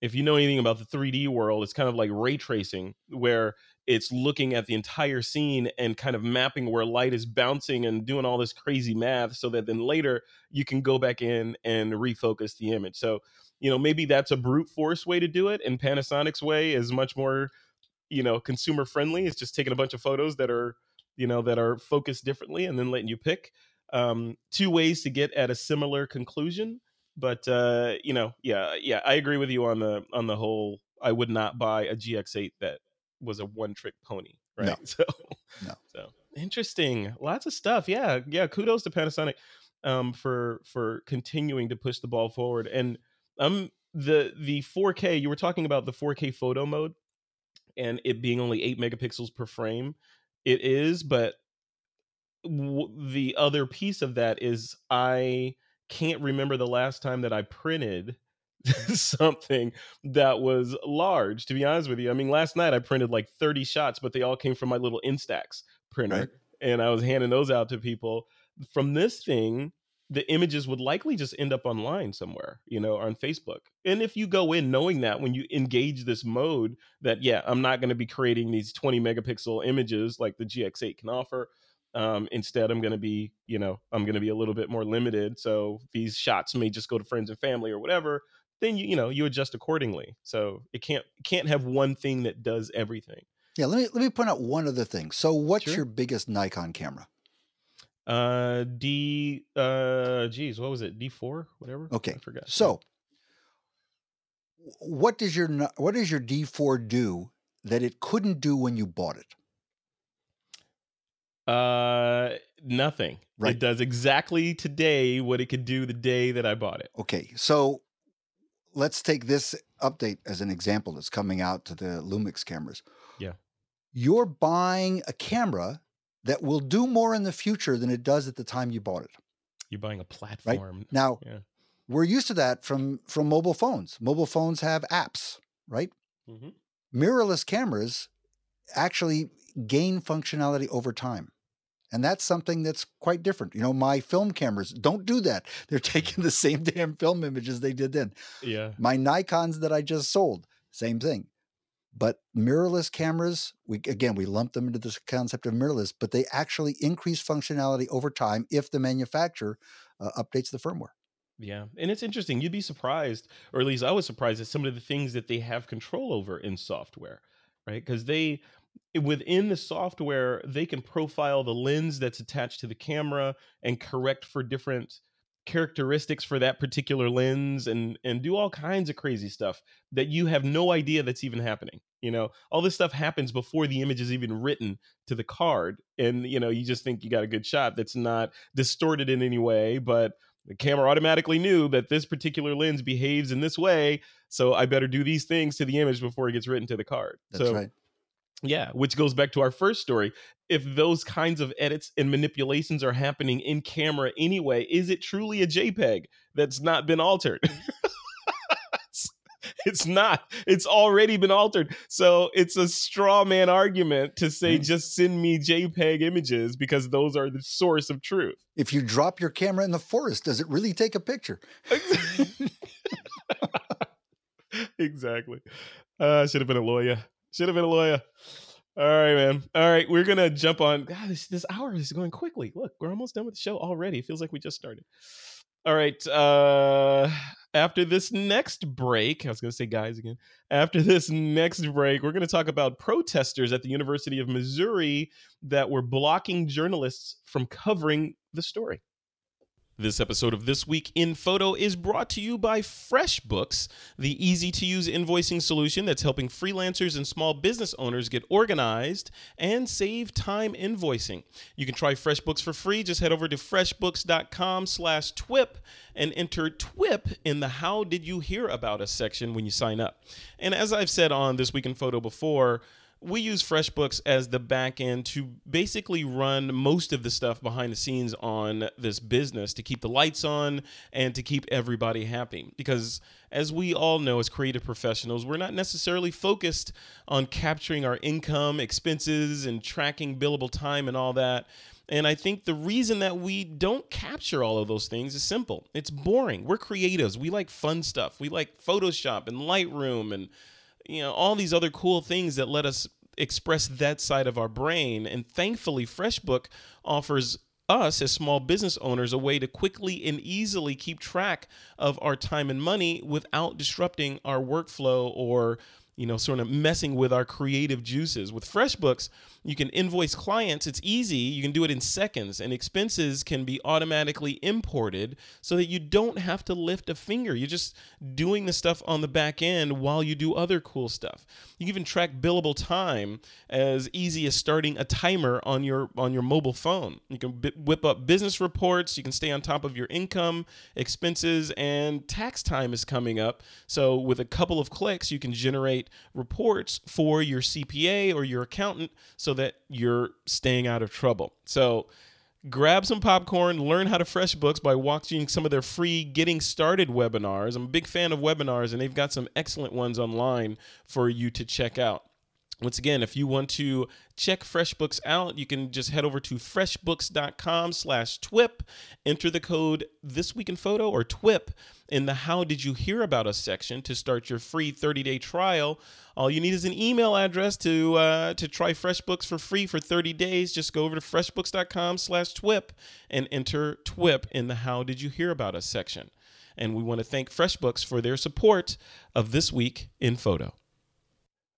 if you know anything about the 3D world, it's kind of like ray tracing, where it's looking at the entire scene and kind of mapping where light is bouncing and doing all this crazy math so that then later you can go back in and refocus the image. So, you know, maybe that's a brute force way to do it. And Panasonic's way is much more, you know, consumer friendly. It's just taking a bunch of photos that are, you know, that are focused differently and then letting you pick um, two ways to get at a similar conclusion but uh you know yeah yeah i agree with you on the on the whole i would not buy a gx8 that was a one trick pony right No. [LAUGHS] so No. so interesting lots of stuff yeah yeah kudos to panasonic um for for continuing to push the ball forward and um the the 4k you were talking about the 4k photo mode and it being only 8 megapixels per frame it is but w- the other piece of that is i can't remember the last time that I printed [LAUGHS] something that was large, to be honest with you. I mean, last night I printed like 30 shots, but they all came from my little Instax printer. Right. And I was handing those out to people. From this thing, the images would likely just end up online somewhere, you know, on Facebook. And if you go in knowing that when you engage this mode, that, yeah, I'm not going to be creating these 20 megapixel images like the GX8 can offer um, instead i'm going to be you know i'm going to be a little bit more limited so these shots may just go to friends and family or whatever then you you know you adjust accordingly so it can't can't have one thing that does everything Yeah, let me let me point out one other thing. So, what's Sure. your biggest Nikon camera? uh d uh geez what was it d4 whatever Okay, i forgot So, what does your what does your D4 do that it couldn't do when you bought it? Uh nothing Right. it does exactly today what it could do the day that i bought it Okay, so let's take this update as an example that's coming out to the Lumix cameras. Yeah. you're buying a camera that will do more in the future than it does at the time you bought it. You're buying a platform. Now, Yeah. we're used to that from from mobile phones. Mobile phones have apps, right? Mm-hmm. Mirrorless cameras actually gain functionality over time. And that's something that's quite different. You know, my film cameras don't do that. [LAUGHS] They're taking the same damn film images they did then. Yeah. My Nikons that I just sold, same thing. But mirrorless cameras, we again we lump them into this concept of mirrorless, but they actually increase functionality over time if the manufacturer uh, updates the firmware. Yeah. And it's interesting. You'd be surprised, or at least I was surprised at some of the things that they have control over in software, right? Because they, within the software, they can profile the lens that's attached to the camera and correct for different characteristics for that particular lens and and do all kinds of crazy stuff that you have no idea that's even happening you know all this stuff happens before the image is even written to the card and you know you just think you got a good shot that's not distorted in any way but the camera automatically knew that this particular lens behaves in this way so i better do these things to the image before it gets written to the card That's so right. Yeah, which goes back to our first story. If those kinds of edits and manipulations are happening in camera anyway, is it truly a JPEG that's not been altered? [LAUGHS] it's, it's not. It's already been altered. So it's a straw man argument to say Mm. just send me JPEG images because those are the source of truth. If you drop your camera in the forest, does it really take a picture? [LAUGHS] [LAUGHS] exactly. Uh, should have been a lawyer. Should have been a lawyer. All right, man. All right, we're gonna jump on. God, this this hour is going quickly. Look, we're almost done with the show already. It feels like we just started. All right. Uh, after this next break, I was gonna say guys again. After this next break, we're gonna talk about protesters at the University of Missouri that were blocking journalists from covering the story. This episode of This Week in Photo is brought to you by FreshBooks, the easy to use invoicing solution that's helping freelancers and small business owners get organized and save time invoicing. You can try FreshBooks for free. Just head over to freshbooks.com slash TWIP and enter TWIP in the How Did You Hear About Us section when you sign up. And as I've said on This Week in Photo before, we use FreshBooks as the back end to basically run most of the stuff behind the scenes on this business to keep the lights on and to keep everybody happy. Because as we all know, as creative professionals, we're not necessarily focused on capturing our income, expenses, and tracking billable time and all that. And I think the reason that we don't capture all of those things is simple. It's boring. We're creatives. We like fun stuff. We like Photoshop and Lightroom and you know all these other cool things that let us express that side of our brain. And thankfully freshbook offers us as small business owners a way to quickly and easily keep track of our time and money without disrupting our workflow or you know sort of messing with our creative juices. With freshbooks you can invoice clients it's easy you can do it in seconds and expenses can be automatically imported so that you don't have to lift a finger. You're just doing the stuff on the back end while you do other cool stuff. You can even track billable time as easy as starting a timer on your on your mobile phone. You can bi- whip up business reports you can stay on top of your income expenses and tax time is coming up. So with a couple of clicks you can generate reports for your CPA or your accountant so that you're staying out of trouble so grab some popcorn, learn how to FreshBooks by watching some of their free Getting Started webinars. I'm a big fan of webinars, and they've got some excellent ones online for you to check out. Once again, if you want to check FreshBooks out, you can just head over to freshbooks.com slash TWIP, enter the code This Week in Photo or TWIP in the How Did You Hear About Us section to start your free 30-day trial. All you need is an email address to uh, to try FreshBooks for free for 30 days. Just go over to freshbooks.com slash TWIP and enter TWIP in the How Did You Hear About Us section. And we want to thank FreshBooks for their support of This Week in Photo.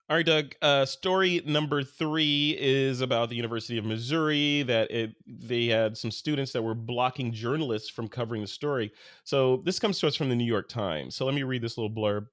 All right, Doug. Uh, story number three is about the University of Missouri. That it, they had some students that were blocking journalists from covering the story. So this comes to us from the New York Times. So let me read this little blurb.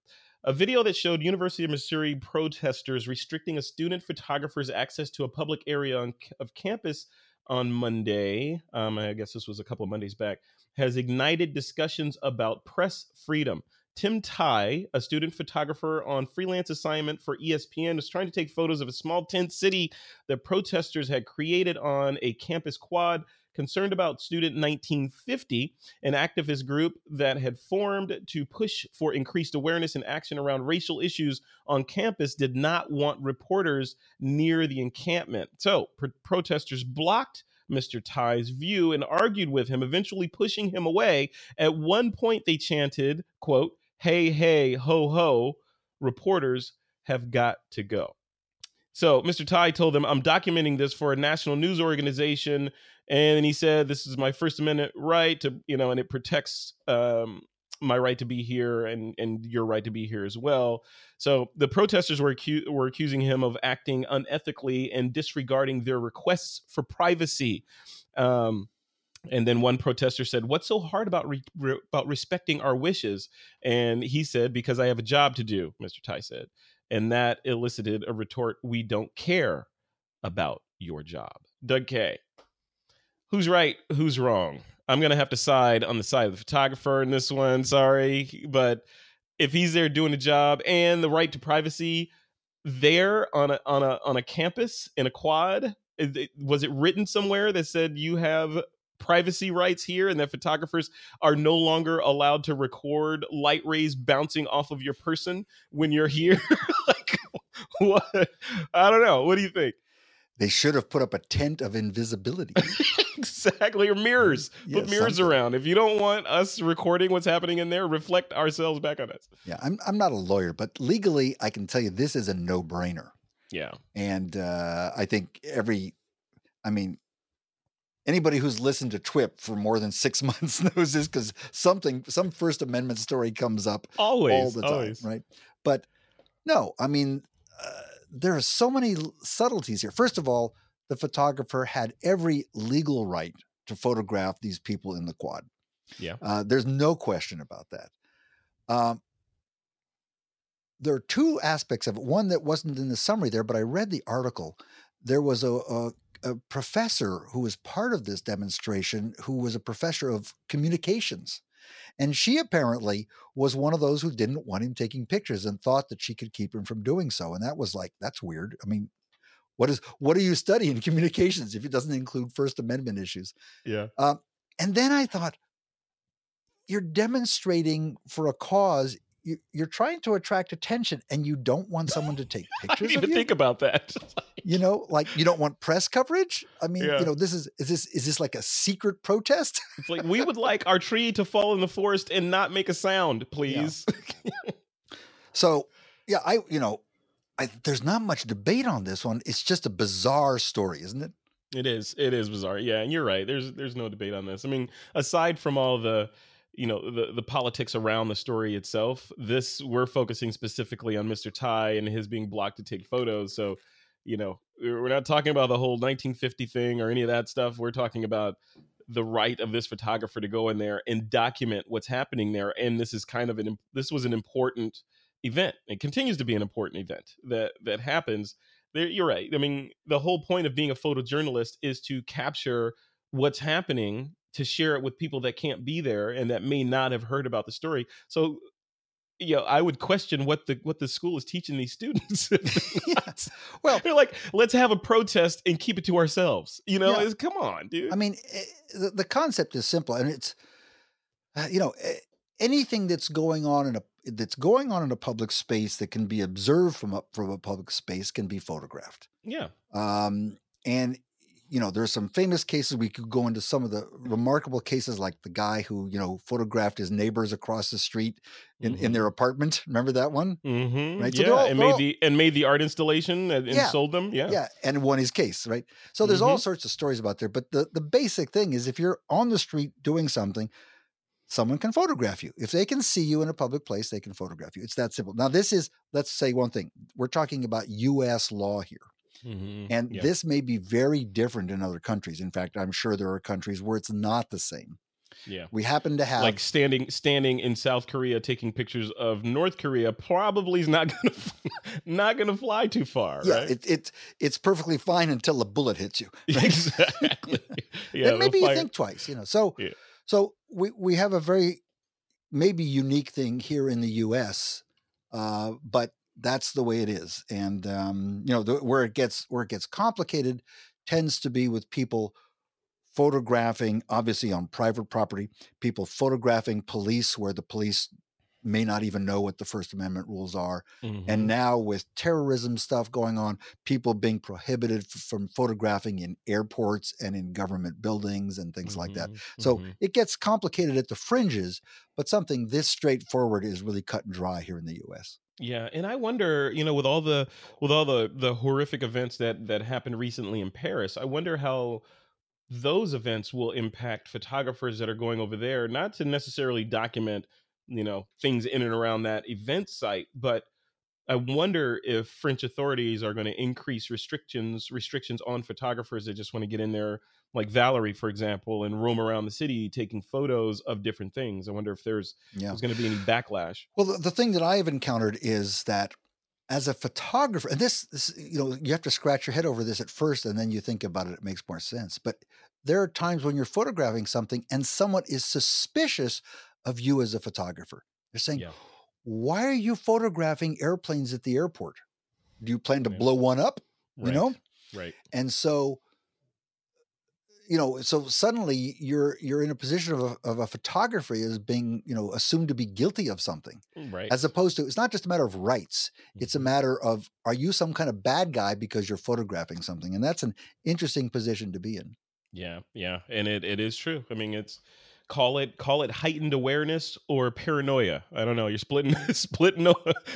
A video that showed University of Missouri protesters restricting a student photographer's access to a public area on, of campus on Monday. Um, I guess this was a couple of Mondays back. Has ignited discussions about press freedom Tim Tai, a student photographer on freelance assignment for ESPN, was trying to take photos of a small tent city that protesters had created on a campus quad concerned about Student 1950, an activist group that had formed to push for increased awareness and action around racial issues on campus, did not want reporters near the encampment. So, pr- protesters blocked Mr. Tai's view and argued with him, eventually pushing him away. At one point, they chanted, quote, hey, hey, ho, ho, reporters have got to go. So Mr. Tai told them, I'm documenting this for a national news organization. And he said, This is my First Amendment right to, you know, and it protects um, my right to be here and, and your right to be here as well. So the protesters were, acu- were accusing him of acting unethically and disregarding their requests for privacy. Um, and then one protester said, "What's so hard about re- re- about respecting our wishes?" And he said, "Because I have a job to do." Mr. Tai said, and that elicited a retort, "We don't care about your job." Doug Kaye, who's right, who's wrong? I'm gonna have to side on the side of the photographer in this one. Sorry, but if he's there doing a job and the right to privacy there on a on a on a campus in a quad, was it written somewhere that said you have privacy rights here and that photographers are no longer allowed to record light rays bouncing off of your person when you're here? [LAUGHS] Like what? I don't know. What do you think? They should have put up a tent of invisibility. [LAUGHS] Exactly or mirrors. Yeah, put mirrors something. around. If you don't want us recording what's happening in there reflect ourselves back on us. Yeah i'm, I'm not a lawyer but legally i can tell you this is a no-brainer. Yeah. And uh, i think every i mean anybody who's listened to TWIP for more than six [LAUGHS] months knows this because something, some First Amendment story comes up always, all the time, always. right? But no, I mean, uh, there are so many subtleties here. First of all, the photographer had every legal right to photograph these people in the quad. Yeah, uh, there's no question about that. Um, there are two aspects of it. One that wasn't in the summary there, but I read the article. There was a, a a professor who was part of this demonstration who was a professor of communications. And she apparently was one of those who didn't want him taking pictures and thought that she could keep him from doing so. And that was like, that's weird. I mean, what is what do you study in [LAUGHS] communications if it doesn't include First Amendment issues? Yeah. Um, and then I thought, you're demonstrating for a cause you, are trying to attract attention and you don't want someone to take pictures [LAUGHS] I didn't even you. think about that. [LAUGHS] you know, like you don't want press coverage. I mean, yeah. you know, this is is this is this like a secret protest? [LAUGHS] it's like we would like our tree to fall in the forest and not make a sound, please. Yeah. so, yeah, I you know, I, there's not much debate on this one. It's just a bizarre story, isn't it? It is. It is bizarre. Yeah, and you're right. There's there's no debate on this. I mean, aside from all the you know the the politics around the story itself this we're focusing specifically on mr Tai and his being blocked to take photos so you know we're not talking about the whole 1950 thing or any of that stuff. We're talking about the right of this photographer to go in there and document what's happening there and this is kind of an this was an important event. It continues to be an important event that that happens. There you're right. I mean the whole point of being a photojournalist is to capture what's happening to share it with people that can't be there and that may not have heard about the story. So you know, I would question what the what the school is teaching these students. [LAUGHS] yeah. Well, [LAUGHS] they're like, let's have a protest and keep it to ourselves. You know, yeah. come on, dude. I mean, eh, the, the concept is simple, and it's uh, you know eh, anything that's going on in a that's going on in a public space that can be observed from a from a public space can be photographed. Yeah. Um, and you know, there's some famous cases. We could go into some of the remarkable cases, like the guy who, you know, photographed his neighbors across the street in, mm-hmm. in their apartment. [LAUGHS] Remember that one? Mm-hmm. Right. So yeah, all, and made all, the and made the art installation and, yeah, sold them. Yeah, yeah, and won his case. Right. So there's mm-hmm. all sorts of stories about there. But the the basic thing is, if you're on the street doing something, someone can photograph you. If they can see you in a public place, they can photograph you. It's that simple. Now, this is let's say one thing. We're talking about U.S. law here. Mm-hmm. And yep. this may be very different in other countries. In fact, I'm sure there are countries where it's not the same. Yeah. We happen to have like standing standing in South Korea taking pictures of North Korea probably is not [LAUGHS] gonna not gonna fly too far. Yeah, right? it, it it's perfectly fine until a bullet hits you. [LAUGHS] Right? Exactly. [LAUGHS] yeah, then maybe you think twice, you know. So yeah. so we we have a very maybe unique thing here in the U.S., uh, but that's the way it is. And um, you know, the, where it gets where it gets complicated tends to be with people photographing, obviously on private property, people photographing police where the police may not even know what the First Amendment rules are. Mhm. And now with terrorism stuff going on, people being prohibited f- from photographing in airports and in government buildings and things like that. Mhm, So mhm. it gets complicated at the fringes, but something this straightforward is really cut and dry here in the US. Yeah, and I wonder, you know, with all the with all the the horrific events that that happened recently in Paris, I wonder how those events will impact photographers that are going over there, not to necessarily document, you know, things in and around that event site, but I wonder if French authorities are going to increase restrictions restrictions on photographers that just want to get in there, like Valerie, for example, and roam around the city taking photos of different things. I wonder if there's Yeah. there's going to be any backlash. Well, the, the thing that I've encountered is that as a photographer, and this, this, you know, you have to scratch your head over this at first, and then you think about it, it makes more sense. But there are times when you're photographing something and someone is suspicious of you as a photographer. They're saying, Yeah. Why are you photographing airplanes at the airport? Do you plan to Yeah. blow one up? You know? Right. And so, you know, so suddenly you're you're in a position of a, of a photographer as being, you know, assumed to be guilty of something Right. as opposed to it's not just a matter of rights it's a Mhm. matter of are you some kind of bad guy because you're photographing something and that's an interesting position to be in Yeah, yeah, and it, it is true. I mean, it's call it call it heightened awareness or paranoia. I don't know. You're splitting [LAUGHS] splitting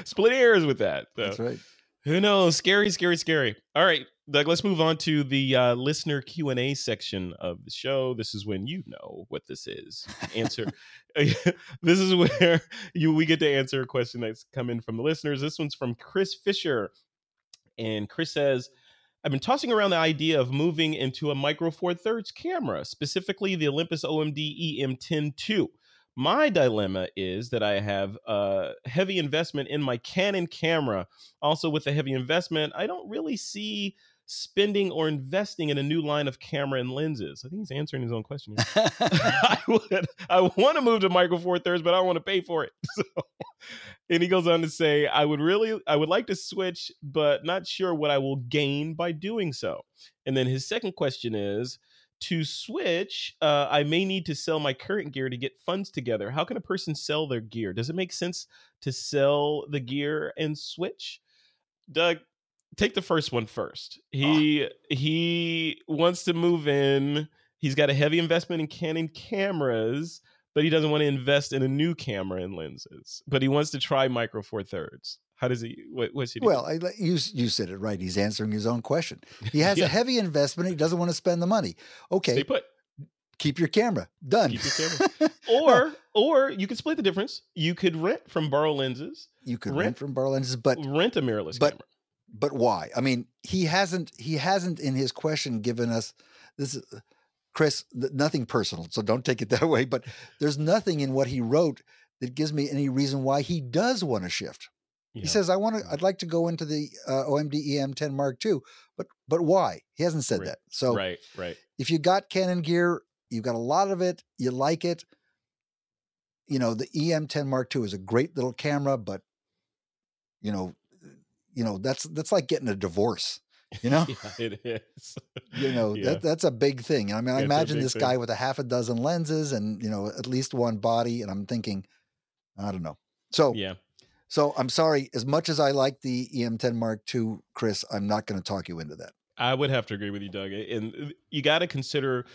split hairs with that. So, that's right Who knows? Scary, scary, scary. All right, Doug. Let's move on to the uh, listener Q and A section of the show. This is when you know what this is. Answer. [LAUGHS] [LAUGHS] this is where you we get to answer a question that's come in from the listeners. This one's from Chris Fisher, and Chris says. I've been tossing around the idea of moving into a Micro Four Thirds camera, specifically the Olympus OMD EM10 II. My dilemma is that I have a heavy investment in my Canon camera. Also, with the heavy investment, I don't really see spending or investing in a new line of camera and lenses. I think he's answering his own question. Here. [LAUGHS] [LAUGHS] I would, I want to move to Micro Four Thirds, but I don't want to pay for it. [LAUGHS] So, and he goes on to say, I would really, I would like to switch, but not sure what I will gain by doing so. And then his second question is, to switch, uh, I may need to sell my current gear to get funds together. How can a person sell their gear? Does it make sense to sell the gear and switch? Doug, take the first one first. He he wants to move in. He's got a heavy investment in Canon cameras, but he doesn't want to invest in a new camera and lenses. But he wants to try Micro Four Thirds. How does he? What, what's he? do? well I, you you said it right he's answering his own question he [LAUGHS] has Yeah. a heavy investment he doesn't want to spend the money okay Stay put. keep your camera done Keep your camera. [LAUGHS] Or or you could split the difference. You could rent from Borrow Lenses, you could rent- rent from Borrow Lenses but rent a mirrorless but- camera. But why? I mean he hasn't he hasn't in his question given us this is chris th- nothing personal so don't take it [LAUGHS] that way but there's nothing in what he wrote that gives me any reason why he does want to shift. You he says i want to i'd like to go into the uh, omd em10 mark ii but but why? He hasn't said Right. that. So right, right. if you got canon gear you've got a lot of it you like it you know the em10 mark ii is a great little camera but you know you know that's that's like getting a divorce you [LAUGHS] know yeah, it is. you know [LAUGHS] Yeah. that that's a big thing i mean i It's imagine this thing. guy with a half a dozen lenses and you know at least one body and i'm thinking i don't know so yeah. so i'm sorry as much as i like the em10 mark ii chris i'm not going to talk you into that I would have to agree with you, Doug. And uh, you got to consider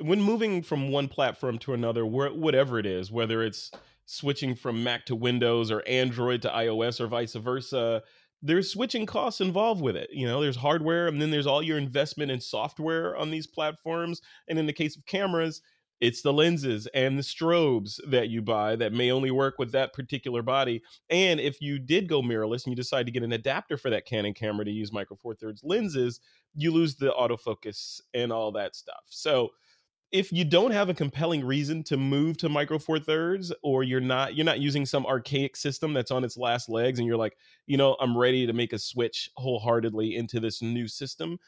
when moving from one platform to another, where, whatever it is, whether it's switching from Mac to Windows or Android to iOS or vice versa, there's switching costs involved with it. You know, there's hardware and then there's all your investment in software on these platforms. And in the case of cameras, it's the lenses and the strobes that you buy that may only work with that particular body. And if you did go mirrorless and you decide to get an adapter for that Canon camera to use Micro Four Thirds lenses, you lose the autofocus and all that stuff. So if you don't have a compelling reason to move to micro four thirds or you're not you're not using some archaic system that's on its last legs and you're like you know i'm ready to make a switch wholeheartedly into this new system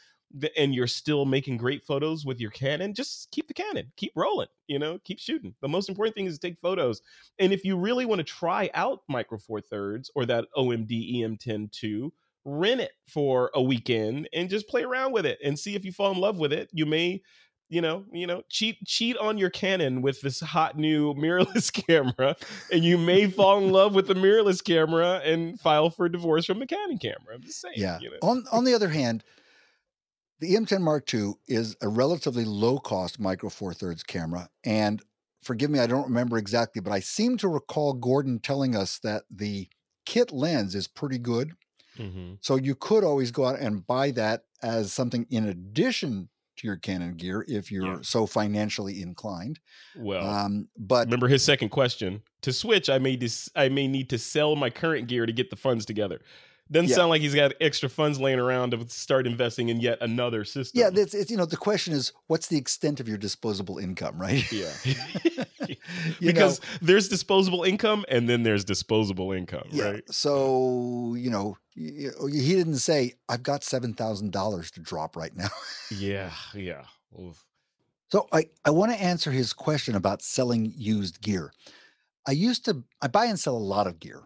and you're still making great photos with your Canon, just keep the Canon, keep rolling, you know, keep shooting. The most important thing is to take photos. And if you really want to try out Micro Four Thirds or that OMD EM10 II, rent it for a weekend and just play around with it and see if you fall in love with it. You may you know, you know, cheat cheat on your Canon with this hot new mirrorless [LAUGHS] camera, and you may fall in love with the mirrorless camera and file for divorce from the Canon camera. I'm just saying. Yeah. You know? On on the other hand, the EM10 Mark II is a relatively low cost micro four thirds camera, and forgive me, I don't remember exactly, but I seem to recall Gordon telling us that the kit lens is pretty good. Mm-hmm. So you could always go out and buy that as something in addition to your Canon gear if you're yeah. so financially inclined. Well, um, but remember his second question: to switch, I may dis- I may need to sell my current gear to get the funds together. Doesn't yeah. sound like he's got extra funds laying around to start investing in yet another system. Yeah, it's, it's you know the question is what's the extent of your disposable income, right? Yeah, [LAUGHS] [LAUGHS] [LAUGHS] because know, there's disposable income and then there's disposable income, yeah, right? So you know he didn't say I've got seven thousand dollars to drop right now. [LAUGHS] yeah, yeah. Oof. So I I want to answer his question about selling used gear. I used to I buy and sell a lot of gear.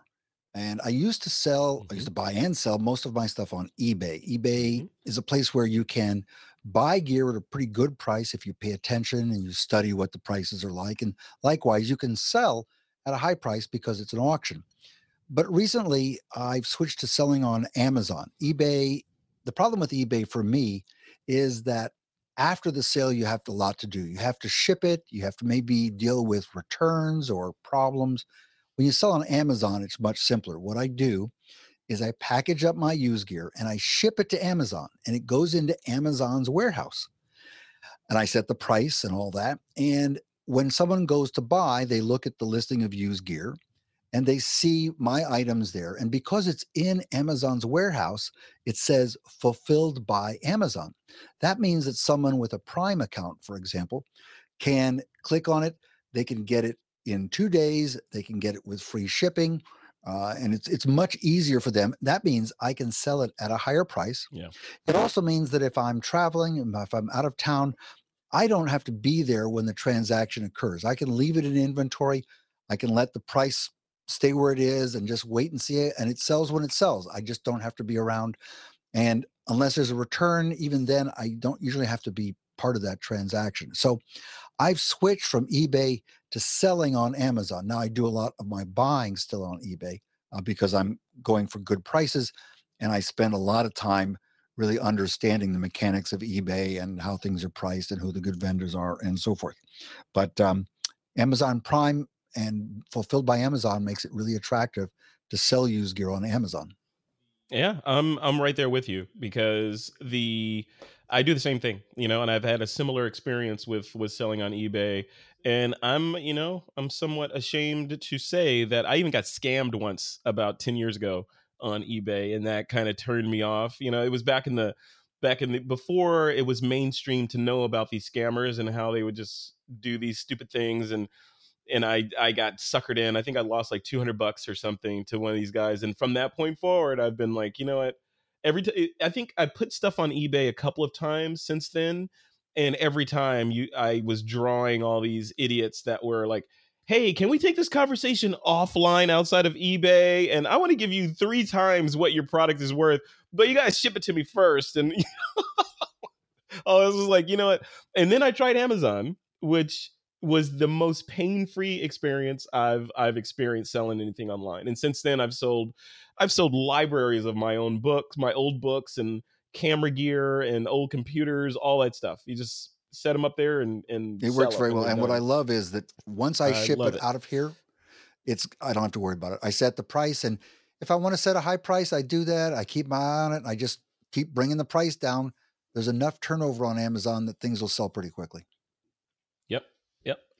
And I used to sell, mm-hmm. I used mm-hmm. to buy and sell most of my stuff on eBay. eBay mm-hmm. is a place where you can buy gear at a pretty good price if you pay attention and you study what the prices are like. And likewise, you can sell at a high price because it's an auction. But recently, I've switched to selling on Amazon. eBay, the problem with eBay for me is that after the sale, you have a lot to do. You have to ship it, you have to maybe deal with returns or problems. When you sell on Amazon, it's much simpler. What I do is I package up my used gear and I ship it to Amazon and it goes into Amazon's warehouse. And I set the price and all that. And when someone goes to buy, they look at the listing of used gear and they see my items there. And because it's in Amazon's warehouse, it says fulfilled by Amazon. That means that someone with a Prime account, for example, can click on it, they can get it in two days. They can get it with free shipping. Uh, and it's it's much easier for them. That means I can sell it at a higher price. Yeah. It also means that if I'm traveling, if I'm out of town, I don't have to be there when the transaction occurs. I can leave it in inventory. I can let the price stay where it is and just wait and see it, and it sells when it sells. I just don't have to be around. And unless there's a return, even then, I don't usually have to be part of that transaction. So I've switched from eBay to selling on Amazon. Now I do a lot of my buying still on eBay uh, because I'm going for good prices and I spend a lot of time really understanding the mechanics of eBay and how things are priced and who the good vendors are and so forth. But um, Amazon Prime and fulfilled by Amazon makes it really attractive to sell used gear on Amazon. Yeah, I'm I'm right there with you because the I do the same thing, you know, and I've had a similar experience with with selling on eBay. And I'm, you know, I'm somewhat ashamed to say that I even got scammed once about 10 years ago on eBay and that kind of turned me off. You know, it was back in the back in the before it was mainstream to know about these scammers and how they would just do these stupid things and and I I got suckered in. I think I lost like 200 bucks or something to one of these guys and from that point forward I've been like, you know what? Every time eh, I think I put stuff on eBay a couple of times since then, and every time you I was drawing all these idiots that were like, "Hey, can we take this conversation offline outside of eBay? And I want to give you three times what your product is worth, but you guys ship it to me first. And [LAUGHS] this was like, you know what? And then I tried Amazon, which was the most pain-free experience I've I've experienced selling anything online. And since then I've sold I've sold libraries of my own books, my old books and camera gear and old computers, all that stuff. You just set them up there and and it works very well. And what I love is that once I, I ship it, it out of here, it's I don't have to worry about it. I set the price and if I want to set a high price, I do that. I keep my eye on it. I just keep bringing the price down. There's enough turnover on Amazon that things will sell pretty quickly.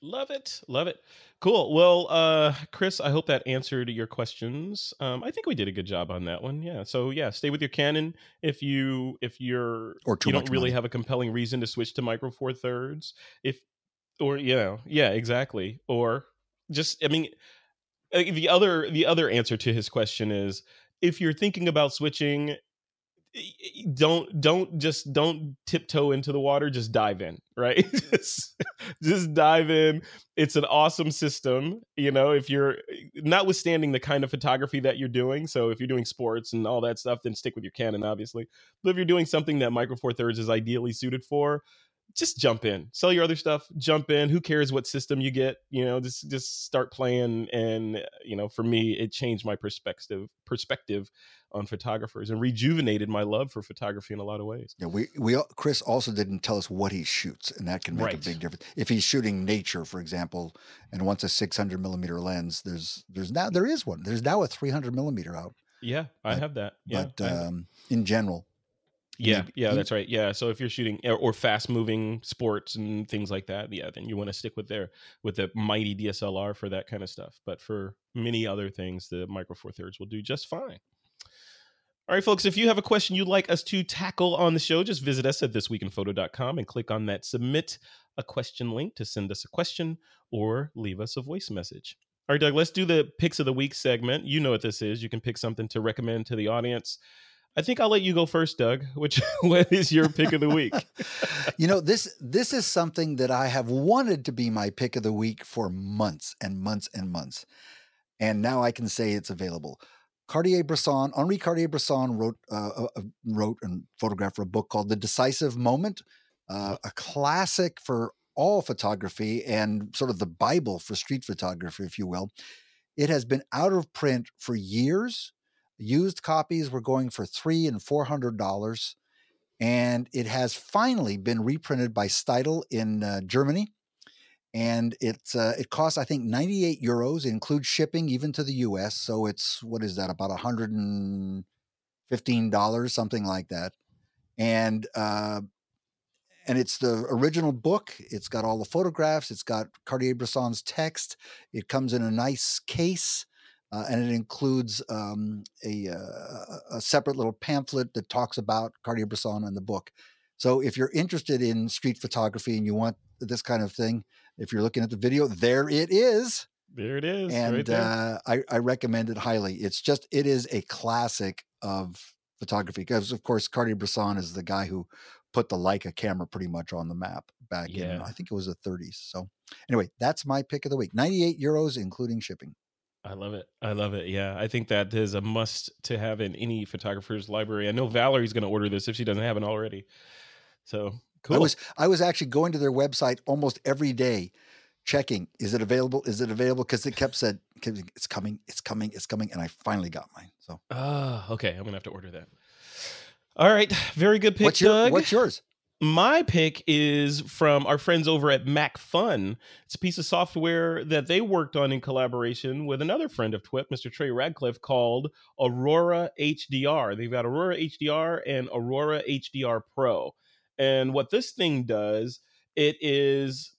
Love it. Love it. Cool. Well, uh, Chris, I hope that answered your questions. Um, I think we did a good job on that one. Yeah. So yeah, stay with your Canon if you if you're or you don't really money. have a compelling reason to switch to micro four thirds. If or you know, yeah, exactly. Or just I mean uh, the other the other answer to his question is if you're thinking about switching don't don't just don't tiptoe into the water just dive in right? [LAUGHS] Just, just dive in. It's an awesome system you know if you're notwithstanding the kind of photography that you're doing so if you're doing sports and all that stuff then stick with your canon obviously. But if you're doing something that micro four thirds is ideally suited for just jump in sell your other stuff jump in who cares what system you get you know just just start playing and you know for me it changed my perspective perspective on photographers and rejuvenated my love for photography in a lot of ways. Yeah, we we Chris also didn't tell us what he shoots, and that can make right. a big difference. If he's shooting nature, for example, and wants a 600 millimeter lens, there's there's now there is one. There's now a 300 millimeter out. Yeah, I have that. Yeah, but um, in general. Yeah, yeah, that's right. Yeah, so if you're shooting eh, or fast moving sports and things like that, yeah, then you want to stick with their with the mighty DSLR for that kind of stuff. But for many other things, the Micro Four Thirds will do just fine. All right, folks, if you have a question you'd like us to tackle on the show, just visit us at thisweekinphoto.com and click on that submit a question link to send us a question or leave us a voice message. All right, Doug, let's do the picks of the week segment. You know what this is. You can pick something to recommend to the audience. I think I'll let you go first, Doug. Which [LAUGHS] what is your pick of the week? [LAUGHS] you know, this this is something that I have wanted to be my pick of the week for months and months and months. And now I can say it's available. Cartier-Bresson, Henri Cartier-Bresson wrote uh, uh, uh, wrote and photographed for a book called The Decisive Moment, uh, a classic for all photography and sort of the Bible for street photography, if you will. It has been out of print for years. Used copies were going for three and four hundred dollars, and it has finally been reprinted by Steidl in uh, Germany and it's uh, it costs I think 98 euros. It includes shipping even to the U.S. So it's what is that about 115 dollars, something like that. And uh, and it's the original book. It's got all the photographs. It's got Cartier-Bresson's text. It comes in a nice case. Uh, and it includes um, a, uh, a separate little pamphlet that talks about Cartier-Bresson and the book. So if you're interested in street photography and you want this kind of thing, if you're looking at the video, there it is. There it is. And right uh, I, I recommend it highly. It's just, it is a classic of photography because, of course, Cartier Bresson is the guy who put the Leica camera pretty much on the map back yeah. in, I think it was the 30s. So, anyway, that's my pick of the week 98 euros, including shipping. I love it. I love it. Yeah, I think that is a must to have in any photographer's library. I know Valerie's going to order this if she doesn't have it already. So Cool. I was I was actually going to their website almost every day, checking is it available? Is it available? Because it kept said it's coming, it's coming, it's coming, and I finally got mine. So ah, uh, okay, I'm gonna have to order that. All right, very good pick, what's your, Doug. What's yours? My pick is from our friends over at Macphun. It's a piece of software that they worked on in collaboration with another friend of TWIP, Mr. Trey Ratcliff, called Aurora HDR. They've got Aurora HDR and Aurora HDR Pro. And what this thing does, it is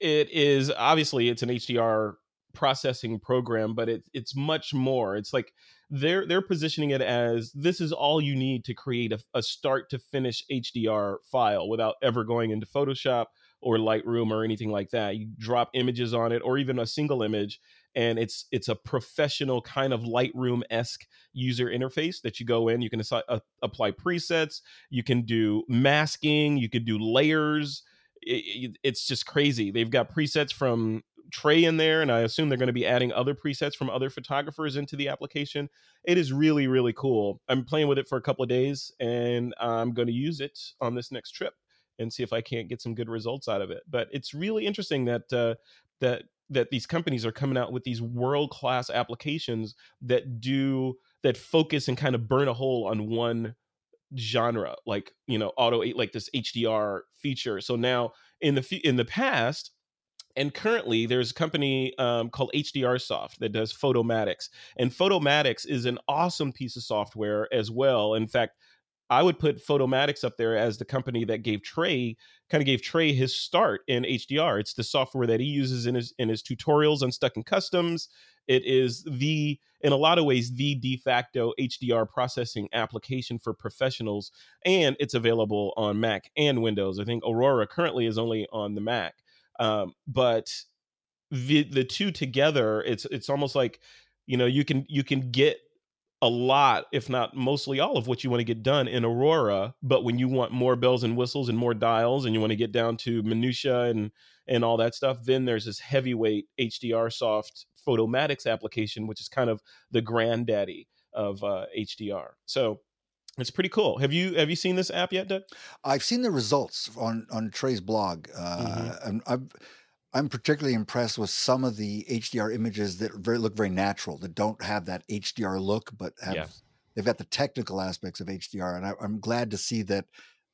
it is obviously it's an HDR processing program, but it, it's much more. It's like they're they're positioning it as this is all you need to create a, a start to finish HDR file without ever going into Photoshop or Lightroom or anything like that. You drop images on it or even a single image and it's it's a professional kind of Lightroom esque user interface that you go in. You can assi- uh, apply presets, you can do masking, you could do layers. It, it's just crazy. They've got presets from Trey in there, and I assume they're going to be adding other presets from other photographers into the application. It is really, really cool. I'm playing with it for a couple of days, and I'm going to use it on this next trip and see if I can't get some good results out of it. But it's really interesting that uh, that that these companies are coming out with these world class applications that do that focus and kind of burn a hole on one genre like you know auto like this hdr feature so now in the in the past and currently there's a company um, called HDRsoft that does Photomatix. and Photomatix is an awesome piece of software as well in fact I would put Photomatix up there as the company that gave Trey kind of gave Trey his start in HDR. It's the software that he uses in his in his tutorials on Stuck in Customs. It is the in a lot of ways the de facto HDR processing application for professionals, and it's available on Mac and Windows. I think Aurora currently is only on the Mac, um, but the the two together, it's it's almost like you know you can you can get a lot, if not mostly all of what you want to get done in Aurora. But when you want more bells and whistles and more dials, and you want to get down to minutia and and all that stuff, then there's this heavyweight HDR soft Photomatix application, which is kind of the granddaddy of uh, HDR. So it's pretty cool. Have you have you seen this app yet, Doug? I've seen the results on on Trey's blog. Uh, mm-hmm. I'm, I'm, particularly impressed with some of the HDR images that very, look very natural, that don't have that HDR look, but have yeah. they've got the technical aspects of HDR. And I, am glad to see that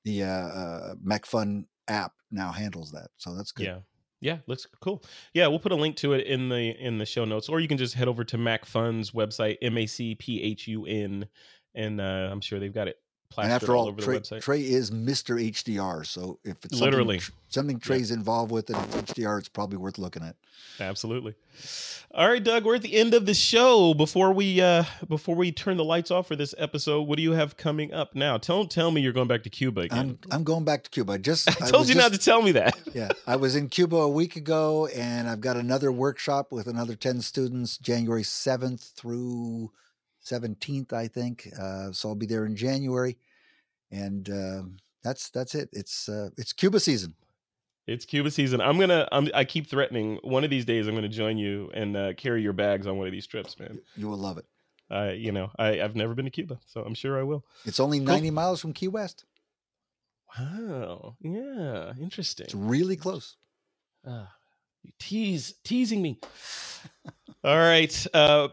the uh, uh, Macphun app now handles that. So that's good. Yeah. Yeah, looks cool. Yeah, we'll put a link to it in the in the show notes, or you can just head over to Macphun's website, M A C P H U N, and uh, I'm sure they've got it plastered and after all, Trey, the website. Trey, is Mr. HDR. So if it's literally something, something Trey's yeah. involved with and it's HDR, it's probably worth looking at. Absolutely. All right, Doug, we're at the end of the show. Before we uh before we turn the lights off for this episode, what do you have coming up now? Don't tell me you're going back to Cuba again. I'm, I'm going back to Cuba. I just [LAUGHS] I told I you just, not to tell me that. yeah, I was in Cuba a week ago, and I've got another workshop with another ten students, January seventh through 17th, I think. Uh, so I'll be there in January, and uh, that's that's it. It's uh, it's Cuba season. It's Cuba season. I'm gonna. I'm, i keep threatening. One of these days, I'm gonna join you and uh, carry your bags on one of these trips, man. You will love it. I, you know, I, I've never been to Cuba, so I'm sure I will. It's only 90 miles from Key West. Wow. Yeah. Interesting. It's really close. Uh, you tease teasing me. All right. Uh,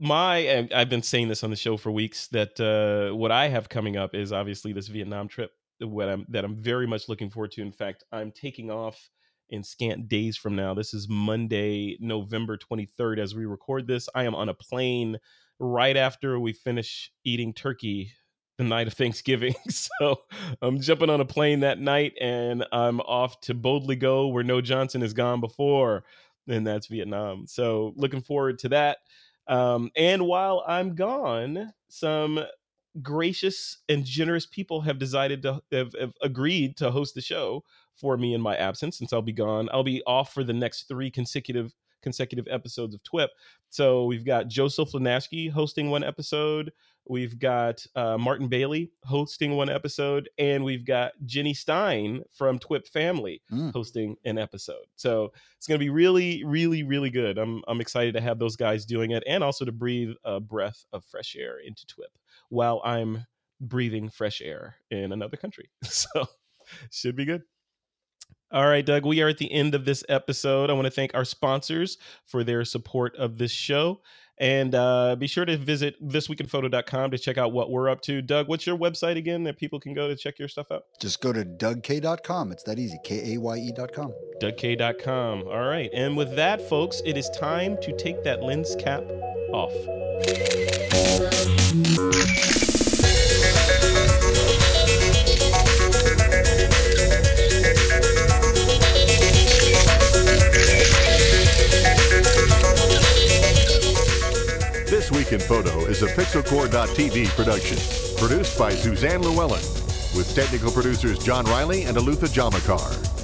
my I've been saying this on the show for weeks that uh, what I have coming up is obviously this Vietnam trip what I'm that I'm very much looking forward to. In fact, I'm taking off in scant days from now. This is Monday, November 23rd as we record this. I am on a plane right after we finish eating turkey the night of Thanksgiving. [LAUGHS] So I'm jumping on a plane that night and I'm off to boldly go where No Johnson has gone before, and that's Vietnam. So looking forward to that. Um, and while I'm gone, some gracious and generous people have decided to have, have, agreed to host the show for me in my absence since I'll be gone. I'll be off for the next three consecutive consecutive episodes of TWIP. So we've got Joseph Linaschke hosting one episode. We've got uh, Martin Bailey hosting one episode, and we've got Jenny Stein from TWIP Family mm. hosting an episode. So it's going to be really, really, really good. I'm I'm excited to have those guys doing it, and also to breathe a breath of fresh air into TWIP while I'm breathing fresh air in another country. [LAUGHS] So should be good. All right, Doug, we are at the end of this episode. I want to thank our sponsors for their support of this show. And uh, be sure to visit thisweekinphoto.com to check out what we're up to. Doug, what's your website again that people can go to check your stuff out? Just go to dougkaye.com. It's that easy. K A Y E.com. Dougkaye.com. All right. And with that, folks, it is time to take that lens cap off. Week Photo is a Pixelcore.tv production, produced by Suzanne Llewellyn, with technical producers John Riley and Alutha Jamakar.